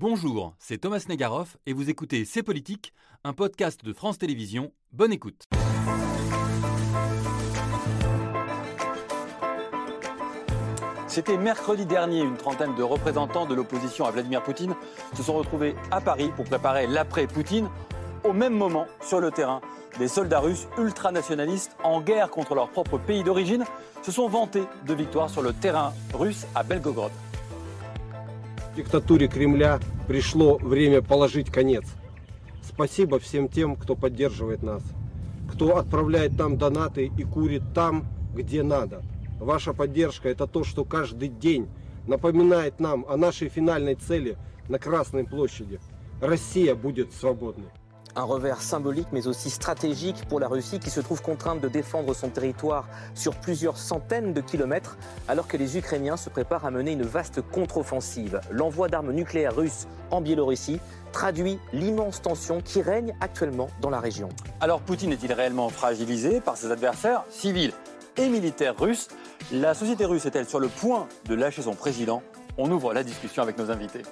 Bonjour, c'est Thomas Negaroff et vous écoutez C'est Politique, un podcast de France Télévisions. Bonne écoute. C'était mercredi dernier, une trentaine de représentants de l'opposition à Vladimir Poutine se sont retrouvés à Paris pour préparer l'après-Poutine. Au même moment, sur le terrain, des soldats russes ultranationalistes en guerre contre leur propre pays d'origine se sont vantés de victoires sur le terrain russe à Belgorod. Диктатуре Кремля пришло время положить конец. Спасибо всем тем, кто поддерживает нас, кто отправляет нам донаты и курит там, где надо. Ваша поддержка – это то, что каждый день напоминает нам о нашей финальной цели на Красной площади. Россия будет свободной. Un revers symbolique mais aussi stratégique pour la Russie qui se trouve contrainte de défendre son territoire sur plusieurs centaines de kilomètres alors que les Ukrainiens se préparent à mener une vaste contre-offensive. L'envoi d'armes nucléaires russes en Biélorussie traduit l'immense tension qui règne actuellement dans la région. Alors Poutine est-il réellement fragilisé par ses adversaires civils et militaires russes? La société russe est-elle sur le point de lâcher son président? On ouvre la discussion avec nos invités.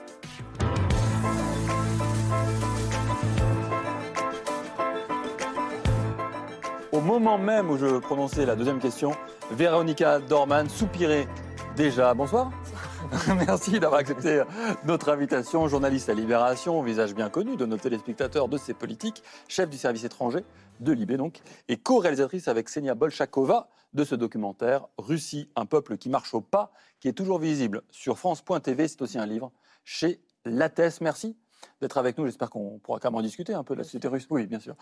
Moment même où je prononçais la deuxième question, Véronica Dorman soupirait déjà. Bonsoir. Merci d'avoir accepté notre invitation. Journaliste à Libération, visage bien connu de nos téléspectateurs de ces politiques, chef du service étranger de Libé donc, et co-réalisatrice avec Senia Bolchakova de ce documentaire Russie, un peuple qui marche au pas, qui est toujours visible sur France.tv. C'est aussi un livre chez Lattès. Merci d'être avec nous. J'espère qu'on pourra quand même en discuter un peu de la société russe. Oui, bien sûr.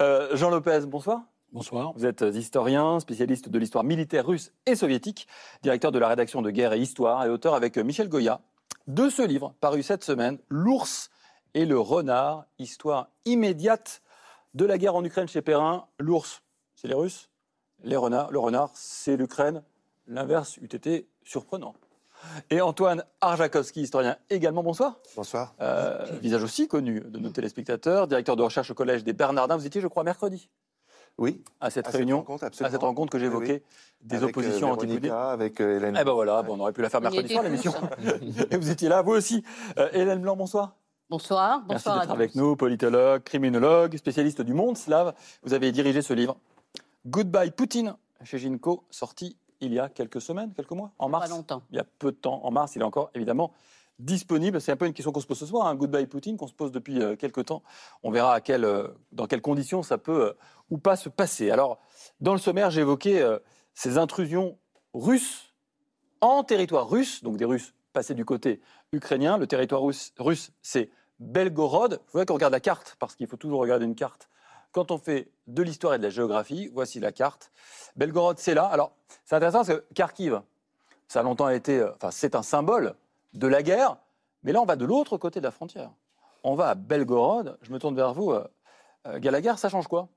Euh, Jean Lopez, bonsoir. Bonsoir. Vous êtes historien, spécialiste de l'histoire militaire russe et soviétique, directeur de la rédaction de Guerre et Histoire et auteur avec Michel Goya de ce livre paru cette semaine, L'ours et le renard, histoire immédiate de la guerre en Ukraine chez Perrin. L'ours, c'est les Russes. Les renards, le renard, c'est l'Ukraine. L'inverse eût été surprenant. Et Antoine Arjakovski, historien également, bonsoir. Bonsoir. Euh, visage aussi connu de nos téléspectateurs, directeur de recherche au Collège des Bernardins. Vous étiez, je crois, mercredi Oui. à cette À réunion, rencontre, à cette rencontre que j'évoquais, oui. des Avec, oppositions euh, anti-Poutine. Véronica, Avec euh, Hélène. Eh ben voilà, bon, on aurait pu la faire mercredi soir, l'émission. Et vous étiez là, vous aussi. Euh, Hélène Blanc, bonsoir. Bonsoir, Merci bonsoir à d'être tous. avec nous, politologue, criminologue, spécialiste du monde slave. Vous avez dirigé ce livre, Goodbye Poutine, chez Ginko, sorti il y a quelques semaines, quelques mois, en mars. Pas longtemps. Il y a peu de temps, en mars, il est encore évidemment disponible. C'est un peu une question qu'on se pose ce soir, un Goodbye Poutine, qu'on se pose depuis euh, quelques temps. On verra euh, dans quelles conditions ça peut euh, ou pas se passer. Alors, dans le sommaire, j'évoquais euh, ces intrusions russes en territoire russe, donc des Russes passés du côté ukrainien. Le territoire russe, c'est Belgorod. Vous voyez qu'on regarde la carte, parce qu'il faut toujours regarder une carte. Quand on fait de l'histoire et de la géographie, voici la carte. Belgorod, c'est là. Alors, c'est intéressant parce que Kharkiv, ça a longtemps été, enfin, c'est un symbole de la guerre, mais là, on va de l'autre côté de la frontière. On va à Belgorod. Je me tourne vers vous, euh, euh, Gallagher, ça change quoi?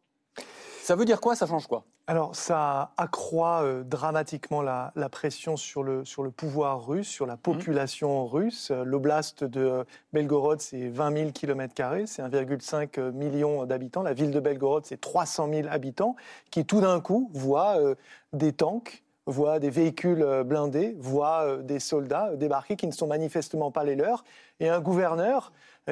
Ça veut dire quoi Ça change quoi? Alors, ça accroît euh, dramatiquement la, la pression sur le, sur le pouvoir russe, sur Mmh. la population russe. Euh, L'oblast de Belgorod, c'est 20 000 km, c'est 1,5 million d'habitants. La ville de Belgorod, c'est 300 000 habitants, qui tout d'un coup voient euh, des tanks voient des véhicules euh, blindés, voient euh, des soldats euh, débarquer qui ne sont manifestement pas les leurs, et un gouverneur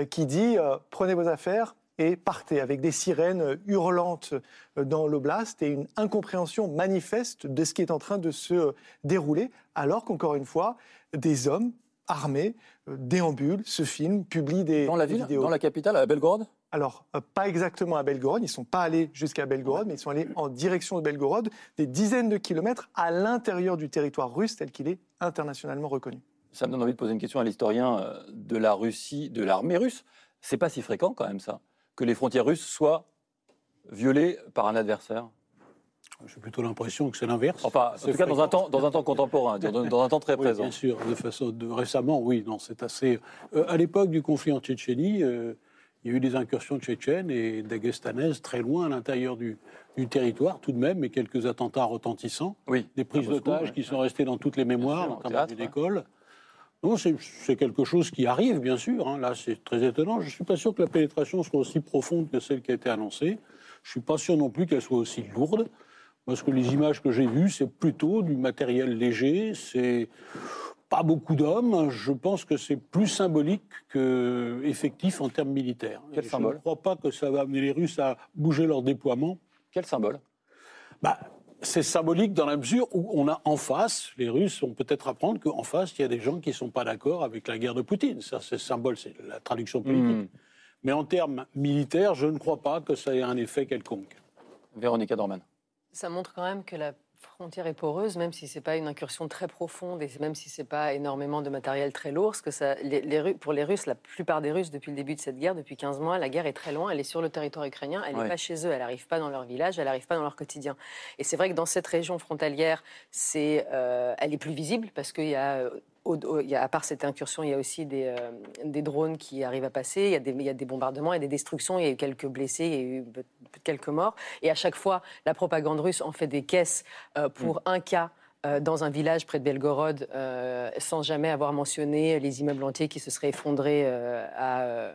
qui dit prenez vos affaires et partez avec des sirènes hurlantes dans l'oblast et une incompréhension manifeste de ce qui est en train de se dérouler, alors qu'encore une fois, des hommes armés déambulent, se filment, publient des, Dans la ville, vidéos. dans la capitale, à Belgorod? Alors, euh, pas exactement à Belgorod, ils ne sont pas allés jusqu'à Belgorod, mais ils sont allés en direction de Belgorod, des dizaines de kilomètres à l'intérieur du territoire russe tel qu'il est internationalement reconnu. Ça me donne envie de poser une question à l'historien euh, de la Russie, de l'armée russe. C'est pas si fréquent quand même ça, que les frontières russes soient violées par un adversaire. J'ai plutôt l'impression que c'est l'inverse. Enfin, en C'est tout cas dans un fréquent. temps, dans un temps contemporain, dans, dans un temps très Oui, présent. bien sûr, de façon de, récemment, oui, non, c'est assez. Euh, à l'époque du conflit en Tchétchénie, euh, il y a eu des incursions tchétchènes et dagestanaises très loin à l'intérieur du, du territoire, tout de même, mais quelques attentats retentissants, Oui. des prises d'otages ouais. qui sont restées dans toutes les mémoires, sûr, notamment d'une école. Non, c'est c'est quelque chose qui arrive, bien sûr. hein. Là, c'est très étonnant. Je ne suis pas sûr que la pénétration soit aussi profonde que celle qui a été annoncée. Je ne suis pas sûr non plus qu'elle soit aussi lourde. Parce que les images que j'ai vues, c'est plutôt du matériel léger. C'est pas beaucoup d'hommes. Je pense que c'est plus symbolique que effectif en termes militaires. Quel Et symbole Je ne crois pas que ça va amener les Russes à bouger leur déploiement. Quel symbole Bah, c'est symbolique dans la mesure où on a en face, les Russes vont peut-être apprendre qu'en face, il y a des gens qui ne sont pas d'accord avec la guerre de Poutine. Ça, c'est symbole, c'est la traduction politique. Hmm. Mais en termes militaires, je ne crois pas que ça ait un effet quelconque. Véronica Dorman. Ça montre quand même que la frontière est poreuse, même si c'est pas une incursion très profonde et même si c'est pas énormément de matériel très lourd. Parce que ça, les, les Ru- pour les Russes, la plupart des Russes, depuis le début de cette guerre, depuis 15 mois, la guerre est très loin. Elle est sur le territoire ukrainien. Elle n'est Ouais. pas chez eux. Elle n'arrive pas dans leur village. Elle n'arrive pas dans leur quotidien. Et c'est vrai que dans cette région frontalière, c'est, euh, elle est plus visible parce qu'il y a euh, au- au- il y a, à part cette incursion, il y a aussi des, euh, des drones qui arrivent à passer, il y, a des, il y a des bombardements, il y a des destructions, il y a eu quelques blessés, il y a eu quelques morts. Et à chaque fois, la propagande russe en fait des caisses euh, pour un cas. euh, dans un village près de Belgorod, euh, sans jamais avoir mentionné les immeubles entiers qui se seraient effondrés euh, à,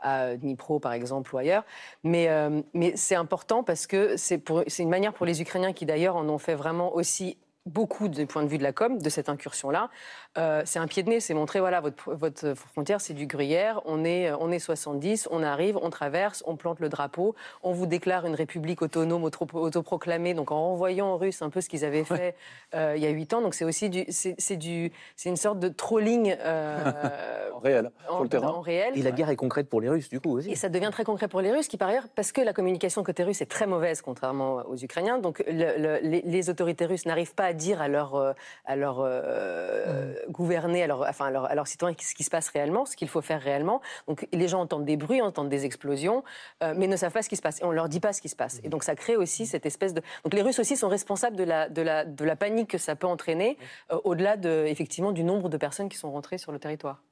à Dnipro, par exemple, ou ailleurs. Mais, mais c'est important parce que c'est une manière pour les Ukrainiens qui, d'ailleurs, en ont fait vraiment aussi beaucoup du point de vue de la com, de cette incursion-là. Euh, c'est un pied de nez, c'est montrer, voilà, votre, votre frontière, c'est du gruyère, on est, on est 70, on arrive, on traverse, on plante le drapeau, on vous déclare une république autonome auto- autoproclamée, donc en renvoyant aux Russes un peu ce qu'ils avaient fait euh, il y a huit ans. Donc c'est aussi du, c'est c'est du, c'est une sorte de trolling euh, En réel, sur en, le terrain. en réel. Et la guerre est concrète pour les Russes, du coup, aussi. Et ça devient très concret pour les Russes, qui par ailleurs, parce que la communication côté russe est très mauvaise, contrairement aux Ukrainiens, donc le- le- les, les autorités russes n'arrivent pas à dire à leurs euh, à leur, euh, gouvernés, à leurs enfin, à leurs- à leurs citoyens ce qui se passe réellement, ce qu'il faut faire réellement. Donc les gens entendent des bruits, entendent des explosions, euh, mais ne savent pas ce qui se passe. Et on ne leur dit pas ce qui se passe. Et donc ça crée aussi cette espèce de... Donc les Russes aussi sont responsables de la, de la, de la panique que ça peut entraîner, euh, au-delà de, effectivement du nombre de personnes qui sont rentrées sur le territoire.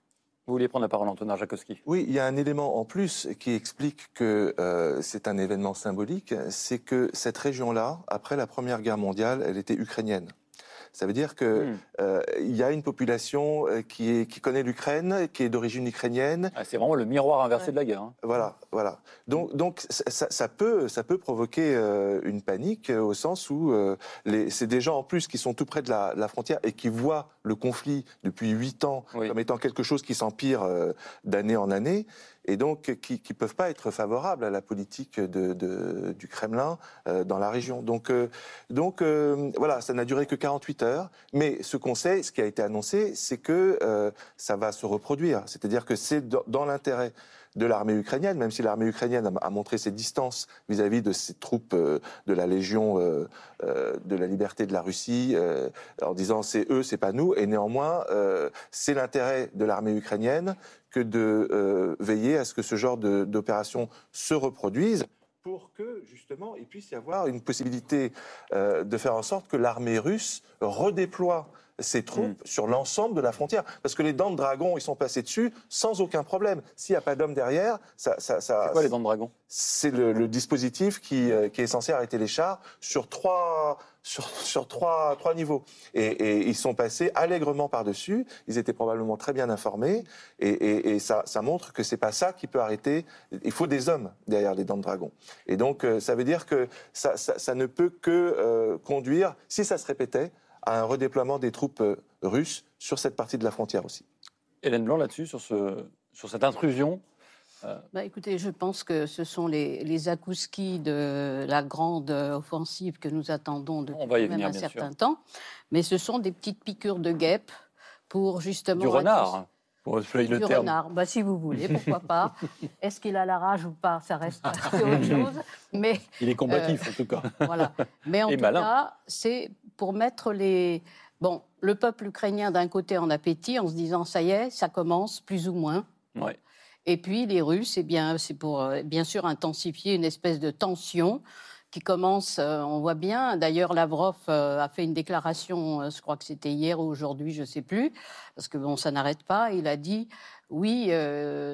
Vous vouliez prendre la parole, Antonin Jakowski Oui, il y a un élément en plus qui explique que euh, c'est un événement symbolique, c'est que cette région-là, après la Première Guerre mondiale, elle était ukrainienne. Ça veut dire que Hmm. euh, il y a une population euh, qui, est, qui connaît l'Ukraine, qui est d'origine ukrainienne. Ah, C'est vraiment le miroir inversé Ouais. de la guerre. hein. Voilà, voilà. Donc, donc ça, peut, ça peut provoquer euh, une panique au sens où euh, c'est des gens en plus qui sont tout près de la, la frontière et qui voient le conflit depuis huit ans Oui. comme étant quelque chose qui s'empire euh, d'année en année et donc qui ne peuvent pas être favorables à la politique de, de- du Kremlin euh, dans la région. Donc, euh, donc voilà, ça n'a duré que 48 heures, mais ce qu'on sait, ce qui a été annoncé, c'est que ça va se reproduire. C'est-à-dire que c'est dans l'intérêt de l'armée ukrainienne, même si l'armée ukrainienne a, montré ses distances vis-à-vis de ses troupes euh, de la Légion euh, euh, de la liberté de la Russie, en disant c'est eux, c'est pas nous, et néanmoins c'est l'intérêt de l'armée ukrainienne que de veiller à ce que ce genre d'opération se reproduise pour que justement il puisse y avoir une possibilité de faire en sorte que l'armée russe redéploie ses troupes sur l'ensemble de la frontière. Parce que les dents de dragon, ils sont passés dessus sans aucun problème. S'il n'y a pas d'hommes derrière, ça, ça, ça- C'est quoi les dents de dragon? c'est le, le dispositif qui, euh, qui est censé arrêter les chars sur trois, sur, sur trois, trois niveaux. Et, et ils sont passés allègrement par-dessus. Ils étaient probablement très bien informés. Et, et- et ça, ça montre que c'est pas ça qui peut arrêter. Il faut des hommes derrière les dents de dragon. Et donc, euh, ça veut dire que ça, ça- ça ne peut que euh, conduire, si ça se répétait, à un redéploiement des troupes euh, russes sur cette partie de la frontière aussi. Hélène Blanc là-dessus, sur, ce, sur cette intrusion. Bah, écoutez, je pense que ce sont les, les akouskis de la grande euh, offensive que nous attendons depuis même venir, un certain sûr. temps. Mais ce sont des petites piqûres de guêpe pour justement... Du renard, pour employer le Du terme. renard, bah, si vous voulez, pourquoi pas. Est-ce qu'il a la rage ou pas Ça reste c'est autre chose. Mais Il est combatif, en tout cas. voilà. Mais en Et tout malin. cas, c'est pour mettre les. Bon, le peuple ukrainien d'un côté en appétit en se disant ça y est, ça commence plus ou moins. Ouais. Et puis les Russes, eh bien, c'est pour euh, bien sûr intensifier une espèce de tension commence, euh, on voit bien. D'ailleurs, Lavrov euh, a fait une déclaration, euh, je crois que c'était hier ou aujourd'hui, je ne sais plus, parce que bon, ça n'arrête pas. Il a dit oui,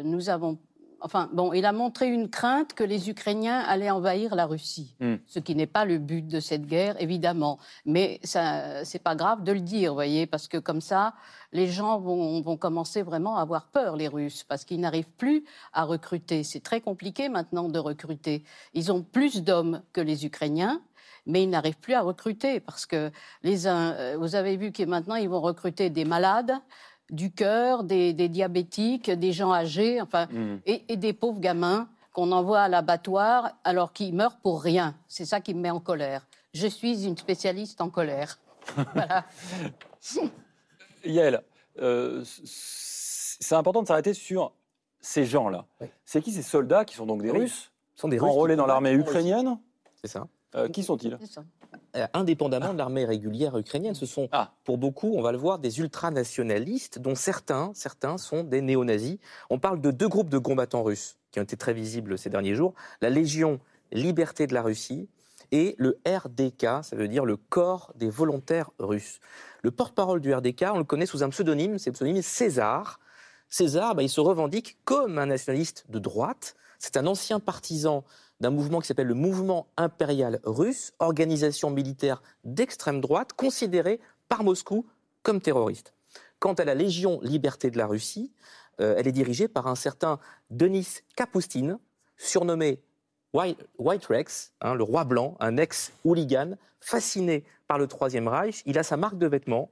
nous avons. Enfin, bon, il a montré une crainte que les Ukrainiens allaient envahir la Russie, Hmm. ce qui n'est pas le but de cette guerre, évidemment. Mais ça, c'est pas grave de le dire, vous voyez, parce que comme ça, les gens vont, vont commencer vraiment à avoir peur, les Russes, parce qu'ils n'arrivent plus à recruter. C'est très compliqué maintenant de recruter. Ils ont plus d'hommes que les Ukrainiens. mais ils n'arrivent plus à recruter parce que les uns, euh, vous avez vu que maintenant ils vont recruter des malades du cœur, des, des diabétiques, des gens âgés, enfin, Mm. et, et des pauvres gamins qu'on envoie à l'abattoir alors qu'ils meurent pour rien. C'est ça qui me met en colère. Je suis une spécialiste en colère. voilà. Yael, euh, c'est important de s'arrêter sur ces gens-là. Oui. C'est qui ces soldats qui sont donc des Oui. Russes, sont des Russes enrôlés dans l'armée ukrainienne? C'est ça. Euh, Qui sont-ils? C'est ça. Indépendamment de l'armée régulière ukrainienne. Ce sont, Ah. pour beaucoup, on va le voir, des ultranationalistes, dont certains, certains sont des néo-nazis. On parle de deux groupes de combattants russes qui ont été très visibles ces derniers jours la Légion Liberté de la Russie et le RDK, ça veut dire le Corps des volontaires russes. Le porte-parole du RDK, on le connaît sous un pseudonyme, c'est le pseudonyme César. César, bah, il se revendique comme un nationaliste de droite. C'est un ancien partisan d'un mouvement qui s'appelle le Mouvement impérial russe, organisation militaire d'extrême droite, considérée par Moscou comme terroriste. Quant à la Légion Liberté de la Russie, euh, elle est dirigée par un certain Denis Kapustin, surnommé White, White Rex, hein, le roi blanc, un ex-hooligan, fasciné par le Troisième Reich. Il a sa marque de vêtements,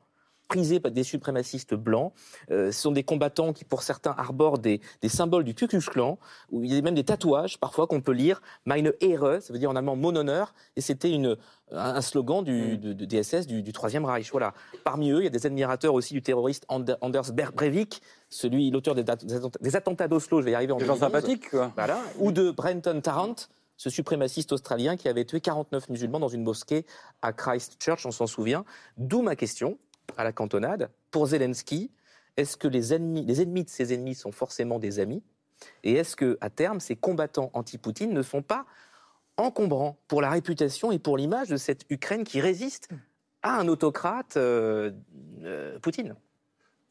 prisée par des suprémacistes blancs. Euh, ce sont des combattants qui, pour certains, arborent des, des symboles du Ku Klux Klan, où il y a même des tatouages, parfois, qu'on peut lire. Meine Ehre, ça veut dire en allemand mon honneur, et c'était une, un slogan du, de, de DSS du, du Troisième Reich. Voilà. Parmi eux, il y a des admirateurs aussi du terroriste Ander- Anders Bre- Breivik, celui, l'auteur des, attentats- d'Oslo, je vais y arriver en Des gens 2011. sympathiques, quoi. Voilà. Ou de Brenton Tarrant, ce suprémaciste australien qui avait tué 49 musulmans dans une mosquée à Christchurch, on s'en souvient. D'où ma question à la cantonade. Pour Zelensky, est-ce que les ennemis, les ennemis de ses ennemis sont forcément des amis? Et est-ce que, terme, ces combattants anti-Poutine ne sont pas encombrants pour la réputation et pour l'image de cette Ukraine qui résiste à un autocrate euh, euh, Poutine?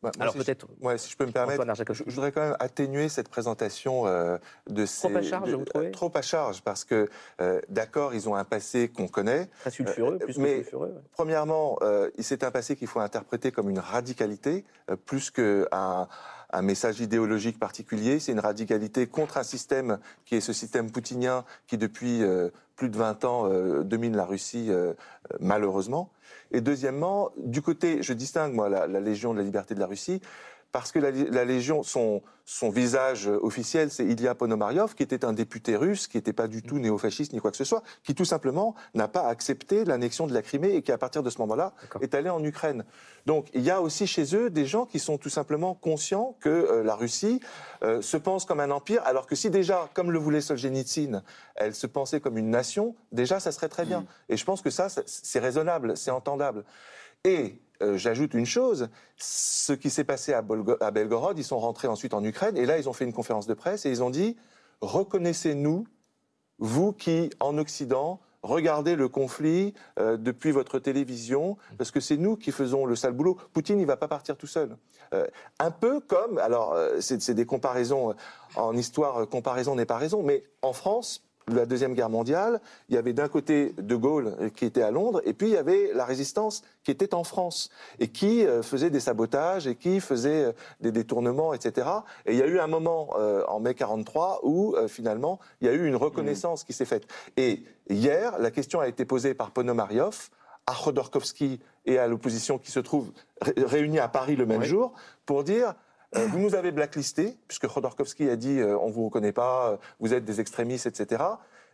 Bah, Alors si peut-être Ouais, si je peux me permettre, je, je voudrais quand même atténuer cette présentation euh, de ces... à charge, de- vous trouvez Trop à charge, parce que, euh, d'accord, ils ont un passé qu'on connaît. très sulfureux, Euh, plus mais- que sulfureux. ouais. Premièrement, euh, c'est un passé qu'il faut interpréter comme une radicalité, euh, plus qu'un un message idéologique particulier. C'est une radicalité contre un système qui est ce système poutinien qui, depuis euh, plus de 20 ans, euh, domine la Russie, euh, malheureusement. Et deuxièmement, du côté, je distingue, moi, la Légion de la liberté de la Russie, parce que la, la Légion, son, son visage euh, officiel, c'est Ilya Ponomaryov, qui était un député russe, qui n'était pas du tout néofasciste ni quoi que ce soit, qui tout simplement n'a pas accepté l'annexion de la Crimée et qui, à partir de ce moment-là, est allé en Ukraine. Donc il y a aussi chez eux des gens qui sont tout simplement conscients que euh, la Russie euh, se pense comme un empire, alors que si déjà, comme le voulait Solzhenitsyn, elle se pensait comme une nation, déjà ça serait très bien. Et je pense que ça, c'est raisonnable, c'est entendable. Et euh, j'ajoute une chose, ce qui s'est passé à, Belgorod, ils sont rentrés ensuite en Ukraine, et là ils ont fait une conférence de presse et ils ont dit, reconnaissez-nous, vous qui, en Occident, regardez le conflit euh, depuis votre télévision, parce que c'est nous qui faisons le sale boulot. Poutine, il va pas partir tout seul. Euh, un peu comme, alors c'est des comparaisons, en histoire, comparaison n'est pas raison, mais en France, la Deuxième Guerre mondiale, il y avait d'un côté De Gaulle euh, qui était à Londres, et puis il y avait la résistance qui était en France, et qui euh, faisait des sabotages, et qui faisait euh, des détournements, etc. Et il y a eu un moment euh, en mai 43 où euh, finalement il y a eu une reconnaissance qui s'est faite. Et hier, la question a été posée par Ponomaryov à Khodorkovsky et à l'opposition qui se trouve ré- réunis à Paris le même Oui. jour pour dire vous nous avez blacklisté, puisque Khodorkovsky a dit euh, on vous reconnaît pas, euh, vous êtes des extrémistes, etc.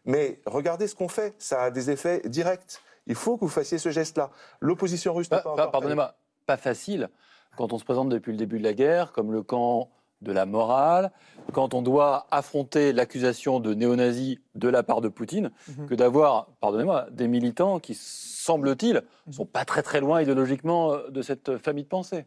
Mais regardez ce qu'on fait, ça a des effets directs. Il faut que vous fassiez ce geste-là. L'opposition russe n'a Pas- pas. Bah, Pardonnez-moi, pas facile quand on se présente depuis le début de la guerre comme le camp de la morale, quand on doit affronter l'accusation de néo-nazi de la part de Poutine, Mhm. que d'avoir, pardonnez-moi, des militants qui, semble-t-il, sont pas très très loin idéologiquement euh, de cette famille de pensée.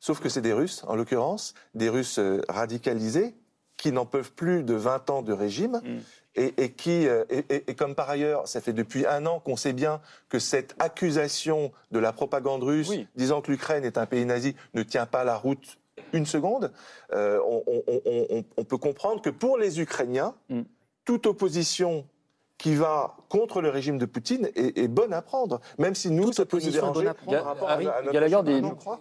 Sauf que c'est des Russes, en l'occurrence, des Russes euh, radicalisés qui n'en peuvent plus de 20 ans de régime Mm. et, et qui, euh, et, comme par ailleurs, ça fait depuis un an qu'on sait bien que cette accusation de la propagande russe Oui. disant que l'Ukraine est un pays nazi ne tient pas la route une seconde, euh, on, on- on- on- on peut comprendre que pour les Ukrainiens, Mm. toute opposition qui va contre le régime de Poutine est, est bonne à prendre, même si nous, Toute ça peut nous opposition est bonne déranger à prendre. Ga- par rapport à, Harry, à notre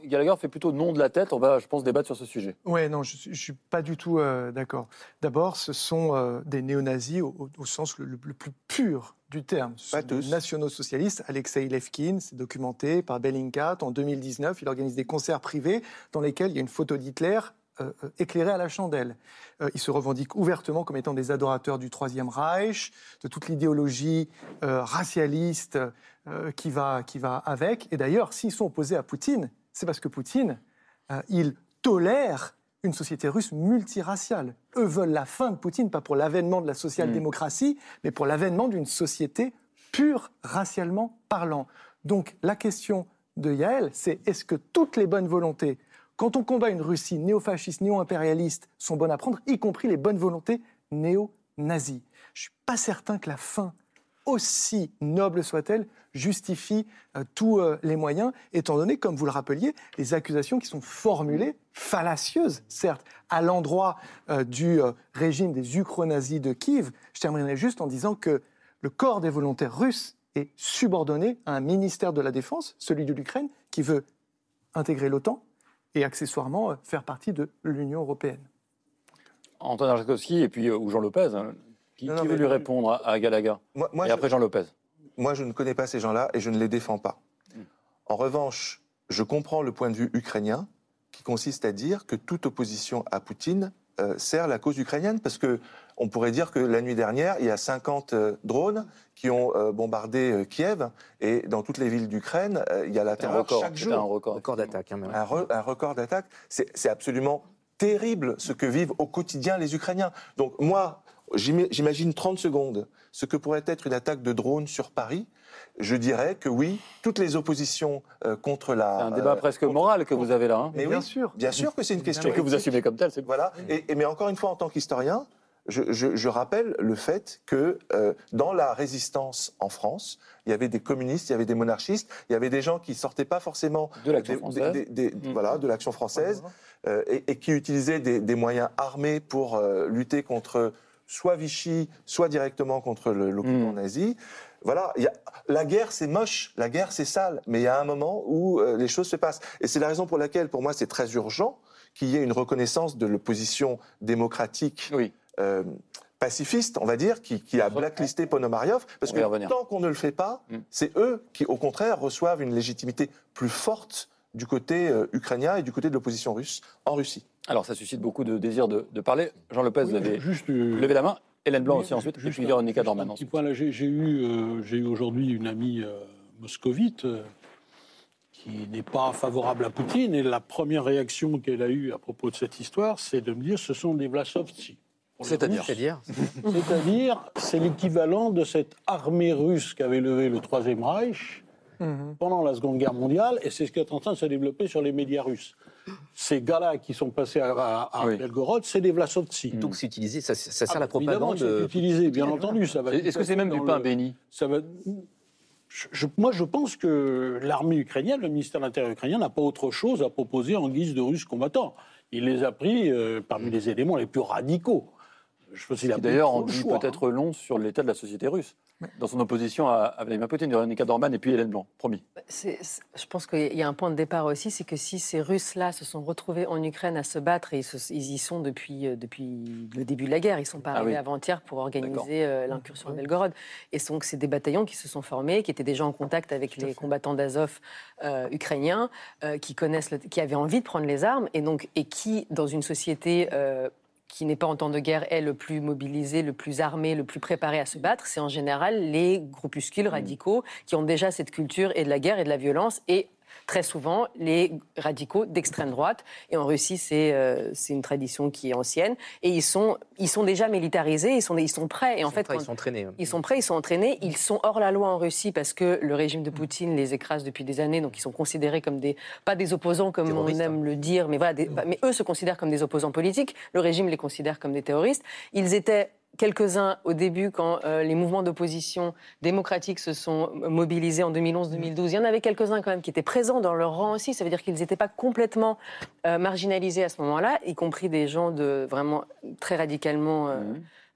Gallagher, fait plutôt non de la tête. On va, je pense, débattre sur ce sujet. Ouais, non, je ne suis pas du tout euh, d'accord. D'abord, ce sont euh, des néo-nazis au, au- au sens le, le- le plus pur du terme. Ce Pas sont des tous. nationaux-socialistes. Alexei Levkin, c'est documenté par Bellingcat. En 2019, il organise des concerts privés dans lesquels il y a une photo d'Hitler euh, euh, éclairée à la chandelle. Euh, ils se revendiquent ouvertement comme étant des adorateurs du Troisième Reich, de toute l'idéologie euh, racialiste qui, va, qui va avec. Et d'ailleurs, s'ils sont opposés à Poutine, c'est parce que Poutine, il tolère une société russe multiraciale. Eux veulent la fin de Poutine, pas pour l'avènement de la social-démocratie, mais pour l'avènement d'une société pure racialement parlant. Donc la question de Yael, c'est est-ce que toutes les bonnes volontés, quand on combat une Russie néo-fasciste, néo-impérialiste, sont bonnes à prendre, y compris les bonnes volontés néo-nazies Je suis pas certain que la fin, aussi noble soit-elle, justifie euh, tous euh, les moyens, étant donné, comme vous le rappeliez, les accusations qui sont formulées, fallacieuses, certes, à l'endroit euh, du régime des ukro-nazis de Kiev. Je terminerai juste en disant que le corps des volontaires russes est subordonné à un ministère de la Défense, celui de l'Ukraine, qui veut intégrer l'OTAN et accessoirement euh, faire partie de l'Union européenne. Antoine Arjakovski et puis euh, ou Jean Lopez. hein. Qui, Non, non, qui veut lui répondre à, à Gallagher Moi, moi, Et je- après Jean Lopez. Moi, je ne connais pas ces gens-là et je ne les défends pas. Hmm. En revanche, je comprends le point de vue ukrainien qui consiste à dire que toute opposition à Poutine sert la cause ukrainienne parce que on pourrait dire que la nuit dernière, il y a 50 euh, drones qui ont euh, bombardé euh, Kiev et dans toutes les villes d'Ukraine, euh, il y a la C'était un terreur record. chaque C'était un jour. record. D'attaque. hein. Un, re- un record d'attaque. C'est c'est absolument terrible ce que vivent au quotidien les Ukrainiens. Donc moi, j'ima- j'imagine 30 secondes ce que pourrait être une attaque de drone sur Paris. Je dirais que oui, toutes les oppositions euh, contre la... C'est un débat euh, presque contre- moral que vous avez là. hein. Mais bien oui, sûr. Bien sûr que c'est une question Et que vous assumez comme tel. c'est- Voilà. Et, et- mais encore une fois, en tant qu'historien, je, je- je rappelle le fait que euh, dans la résistance en France, il y avait des communistes, il y avait des monarchistes, il y avait des gens qui sortaient pas forcément De l'action française. des- des- des- Mm. voilà, de l'action française, euh, et, et qui utilisaient des, des moyens armés pour euh, lutter contre soit Vichy, soit directement contre l'occupant Mm. nazi. Voilà, il y a- la guerre c'est moche, la guerre c'est sale, mais il y a un moment où euh, les choses se passent. Et c'est la raison pour laquelle, pour moi, c'est très urgent qu'il y ait une reconnaissance de l'opposition démocratique Oui. euh, pacifiste, on va dire, qui, qui a blacklisté Ponomaryov, parce que tant qu'on ne le fait pas, Mm. c'est eux qui, au contraire, reçoivent une légitimité plus forte du côté euh, ukrainien et du côté de l'opposition russe en Russie. Alors ça suscite beaucoup de désir de, de parler. Jean Lopez, vous avez Juste, euh, levé la main. Hélène Blanc Oui, aussi ensuite. Et juste puis Véronica un Dorman petit point, là, j'ai j'ai eu, euh, j'ai eu aujourd'hui une amie euh, moscovite euh, qui n'est pas favorable à Poutine. Et la première réaction qu'elle a eue à propos de cette histoire, c'est de me dire ce sont des Vlasovtsi. C'est-à-dire C'est-à-dire, c'est l'équivalent de cette armée russe qu'avait levé le Troisième Reich Mhm. pendant la Seconde Guerre mondiale, et c'est ce qui est en train de se développer sur les médias russes. Ces gars-là qui sont passés à, à, à Oui. Belgorod, c'est des Vlasovtsi. Donc c'est utilisé, ça, ça sert Ah, la évidemment, propagande. c'est euh, utilisé, bien entendu. Ça va Est-ce que c'est même du pain le- béni ça va... Je- je- moi, je pense que l'armée ukrainienne, le ministère de l'Intérieur ukrainien, n'a pas autre chose à proposer en guise de Russes combattants. Il les a pris euh, parmi les éléments les plus radicaux. Je pense qu'il a d'ailleurs en dit choix, hein. peut-être long sur l'état de la société russe. Dans son opposition à, à Vladimir Poutine, Véronica Dorman et puis Hélène Blanc. Promis. C'est- c'est- je pense qu'il y a un point de départ aussi, c'est que si ces Russes-là se sont retrouvés en Ukraine à se battre, et ils, se- ils y sont depuis, euh, depuis le début de la guerre, ils ne sont pas Ah arrivés oui. avant-hier pour organiser euh, l'incursion à Belgorod. Et donc c'est des bataillons qui se sont formés, qui étaient déjà en contact avec les combattants d'Azov euh, ukrainiens, euh, qui connaissent, le- qui avaient envie de prendre les armes, et donc et qui, dans une société euh, qui n'est pas en temps de guerre est le plus mobilisé, le plus armé, le plus préparé à se battre, c'est en général les groupuscules radicaux qui ont déjà cette culture et de la guerre et de la violence et très souvent les radicaux d'extrême droite. Et en Russie, c'est euh, c'est une tradition qui est ancienne. Et ils sont, ils sont déjà militarisés, ils sont, ils sont prêts. Et en ils fait, sont prêts, quand- ils sont entraînés. hein. ils sont prêts, ils sont entraînés, ils sont hors la loi en Russie parce que le régime de Poutine les écrase depuis des années, donc ils sont considérés comme des, pas des opposants comme on aime le dire, mais voilà, des- mais eux se considèrent comme des opposants politiques, le régime les considère comme des terroristes. Ils étaient quelques-uns au début quand euh, les mouvements d'opposition démocratique se sont mobilisés en 2011-2012. Il y en avait quelques-uns quand même qui étaient présents dans leur rang aussi, ça veut dire qu'ils n'étaient pas complètement euh, marginalisés à ce moment-là, y compris des gens de vraiment très radicalement euh,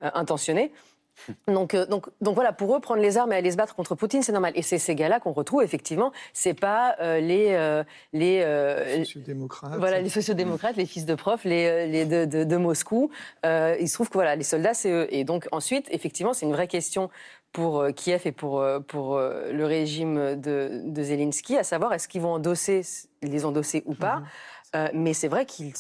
euh, intentionnés. Donc, euh, donc, donc voilà, pour eux, prendre les armes et aller se battre contre Poutine, c'est normal. Et c'est ces gars-là qu'on retrouve, effectivement. C'est pas euh, les. euh, les euh, Sociodémocrate. voilà, les sociodémocrates, les fils de profs, les, les de, de- de Moscou. Il se trouve que voilà, les soldats, c'est eux. Et donc ensuite, effectivement, c'est une vraie question pour Kiev et pour, pour le régime de, de Zelensky, à savoir est-ce qu'ils vont endosser, les endosser ou pas. Euh, mais c'est vrai qu'ils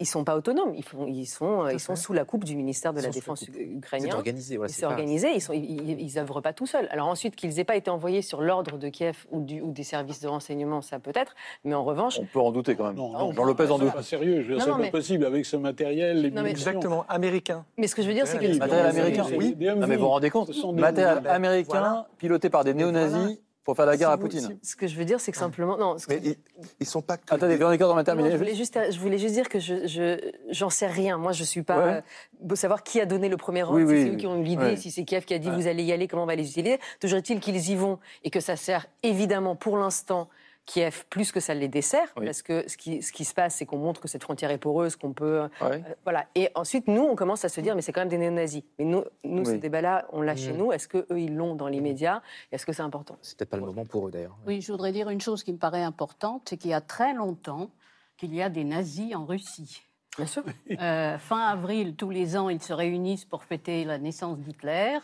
ils sont pas autonomes. Ils, font, ils, sont, ils sous la coupe du ministère de Ils la Défense coupe. u- C'est ukrainien. organisé, voilà. Ils c'est sont pas- organisés, ils sont, ils, ils- ils œuvrent pas tout seuls. Alors ensuite, qu'ils aient pas été envoyés sur l'ordre de Kiev ou, du, ou des services de renseignement, ça peut-être. Mais en revanche, On peut en douter quand même. Non, non, Jean Lopez en c'est doute. pas sérieux, je veux dire, Non, c'est pas possible avec ce matériel, les Non, mais- munitions. Exactement, américain. mais ce que je veux dire, c'est que Matériel Matériel américain, C'est oui. mais vous vous rendez compte Ce sont des- Matériel américain piloté par des néo-nazis pour faire la guerre Si à vous- Poutine. ce que je veux dire, c'est que simplement, non. ce que- Mais ils, ils sont pas que Attendez, des- Véronique, on va Non, terminer. je, voulais juste, je voulais juste dire que je, je, j'en sais rien. Moi, je suis pas. Ouais. euh, pour savoir qui a donné le premier ordre, Oui, si oui, c'est eux qui ont eu l'idée, Ouais. si c'est Kiev qui a dit Ouais. vous allez y aller, comment on va les utiliser. Toujours est-il qu'ils y vont et que ça sert évidemment pour l'instant Kiev plus que ça les dessert, Oui. parce que ce qui, ce qui se passe, c'est qu'on montre que cette frontière est poreuse, qu'on peut. euh, Ouais. voilà. Et ensuite, nous, on commence à se dire, mais c'est quand même des néo-nazis. Mais nous, nous ce débat-là, on l'a chez Mm. nous. Est-ce qu'eux, ils l'ont dans l'immédiat Est-ce que c'est important? C'était pas le moment pour eux d'ailleurs. Oui, je voudrais dire une chose qui me paraît importante, c'est qu'il y a très longtemps qu'il y a des nazis en Russie. Bien sûr. Euh, fin avril, tous les ans, ils se réunissent pour fêter la naissance d'Hitler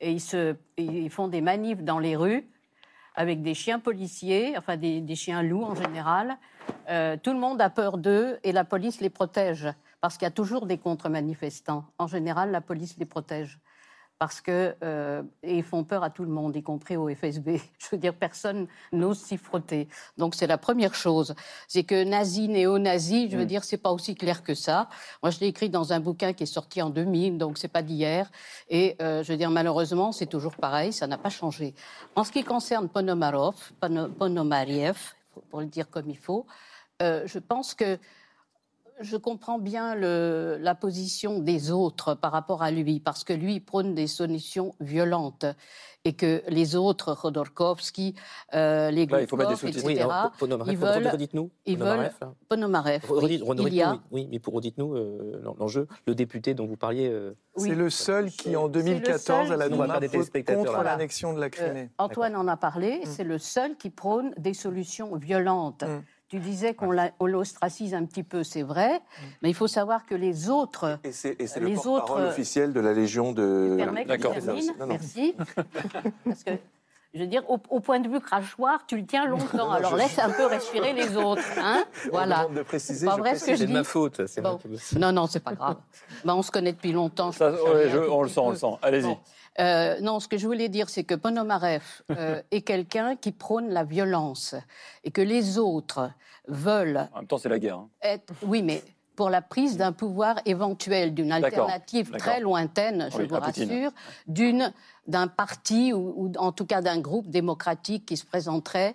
et ils, se, ils font des manifs dans les rues avec des chiens policiers, enfin des, chiens loups en général. Euh, tout le monde a peur d'eux et la police les protège parce qu'il y a toujours des contre-manifestants. En général, la police les protège parce que euh, et ils font peur à tout le monde, y compris au FSB. Je veux dire, personne n'ose s'y frotter. Donc c'est la première chose, c'est que nazi, néo-nazi, je veux dire, c'est pas aussi clair que ça. Moi, je l'ai écrit dans un bouquin qui est sorti en 2000, donc c'est pas d'hier. Et euh, je veux dire, malheureusement, c'est toujours pareil, ça n'a pas changé. En ce qui concerne Ponomarov, Pono- Ponomariev, pour le dire comme il faut, euh, je pense que je comprends bien le- la position des autres par rapport à lui, parce que lui prône des solutions violentes et que les autres, Khodorkovsky, euh, les Là, il faut mettre des sous-titres. etc., Oui, ils veulent- redites-nous. ils Ponomarev, veulent-. Ponomarev, oui, Redites- il y a... oui, oui, mais pour redites-nous euh, l'en- l'enjeu, le député dont vous parliez. euh, oui. C'est le seul qui, en C'est le 2014, seul à la téléspectateurs, contre l'annexion de la Euh, Crimée. Antoine en a parlé, c'est le seul qui prône des solutions violentes. Mm. Tu disais qu'on l'ostracise un petit peu, c'est vrai, mais il faut savoir que les autres Et c'est Les le porte-parole autres- officiel de la Légion de. D'accord. Merci. Parce que, je veux dire, au, au point de vue crachoir, tu le tiens longtemps. Alors je- laisse un peu respirer les autres. Hein voilà. de préciser. Pas je vrai ce que C'est de ma faute. c'est Bon. moi qui- Non, non, c'est pas grave. Ben, on se connaît depuis longtemps. Ça, ouais, je- on le sent, on le sent. Allez-y. Bon. Euh, non, ce que je voulais dire, c'est que Ponomarev euh, est quelqu'un qui prône la violence et que les autres veulent En même temps, c'est la guerre. hein. être, oui, mais pour la prise d'un pouvoir éventuel, d'une alternative très lointaine, je Oui, vous rassure, d'une, d'un parti ou, ou en tout cas d'un groupe démocratique qui se présenterait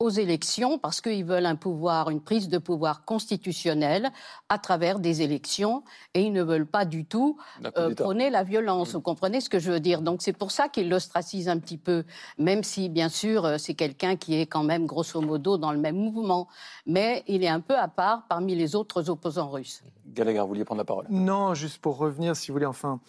aux élections parce qu'ils veulent un pouvoir, une prise de pouvoir constitutionnelle à travers des élections et ils ne veulent pas du tout euh, prôner la violence. Vous comprenez ce que je veux dire? Donc c'est pour ça qu'ils l'ostracisent un petit peu, même si bien sûr euh, c'est quelqu'un qui est quand même grosso modo dans le même mouvement, mais il est un peu à part parmi les autres opposants russes. Gallagher, vous vouliez prendre la parole? Non, juste pour revenir, si vous voulez, enfin,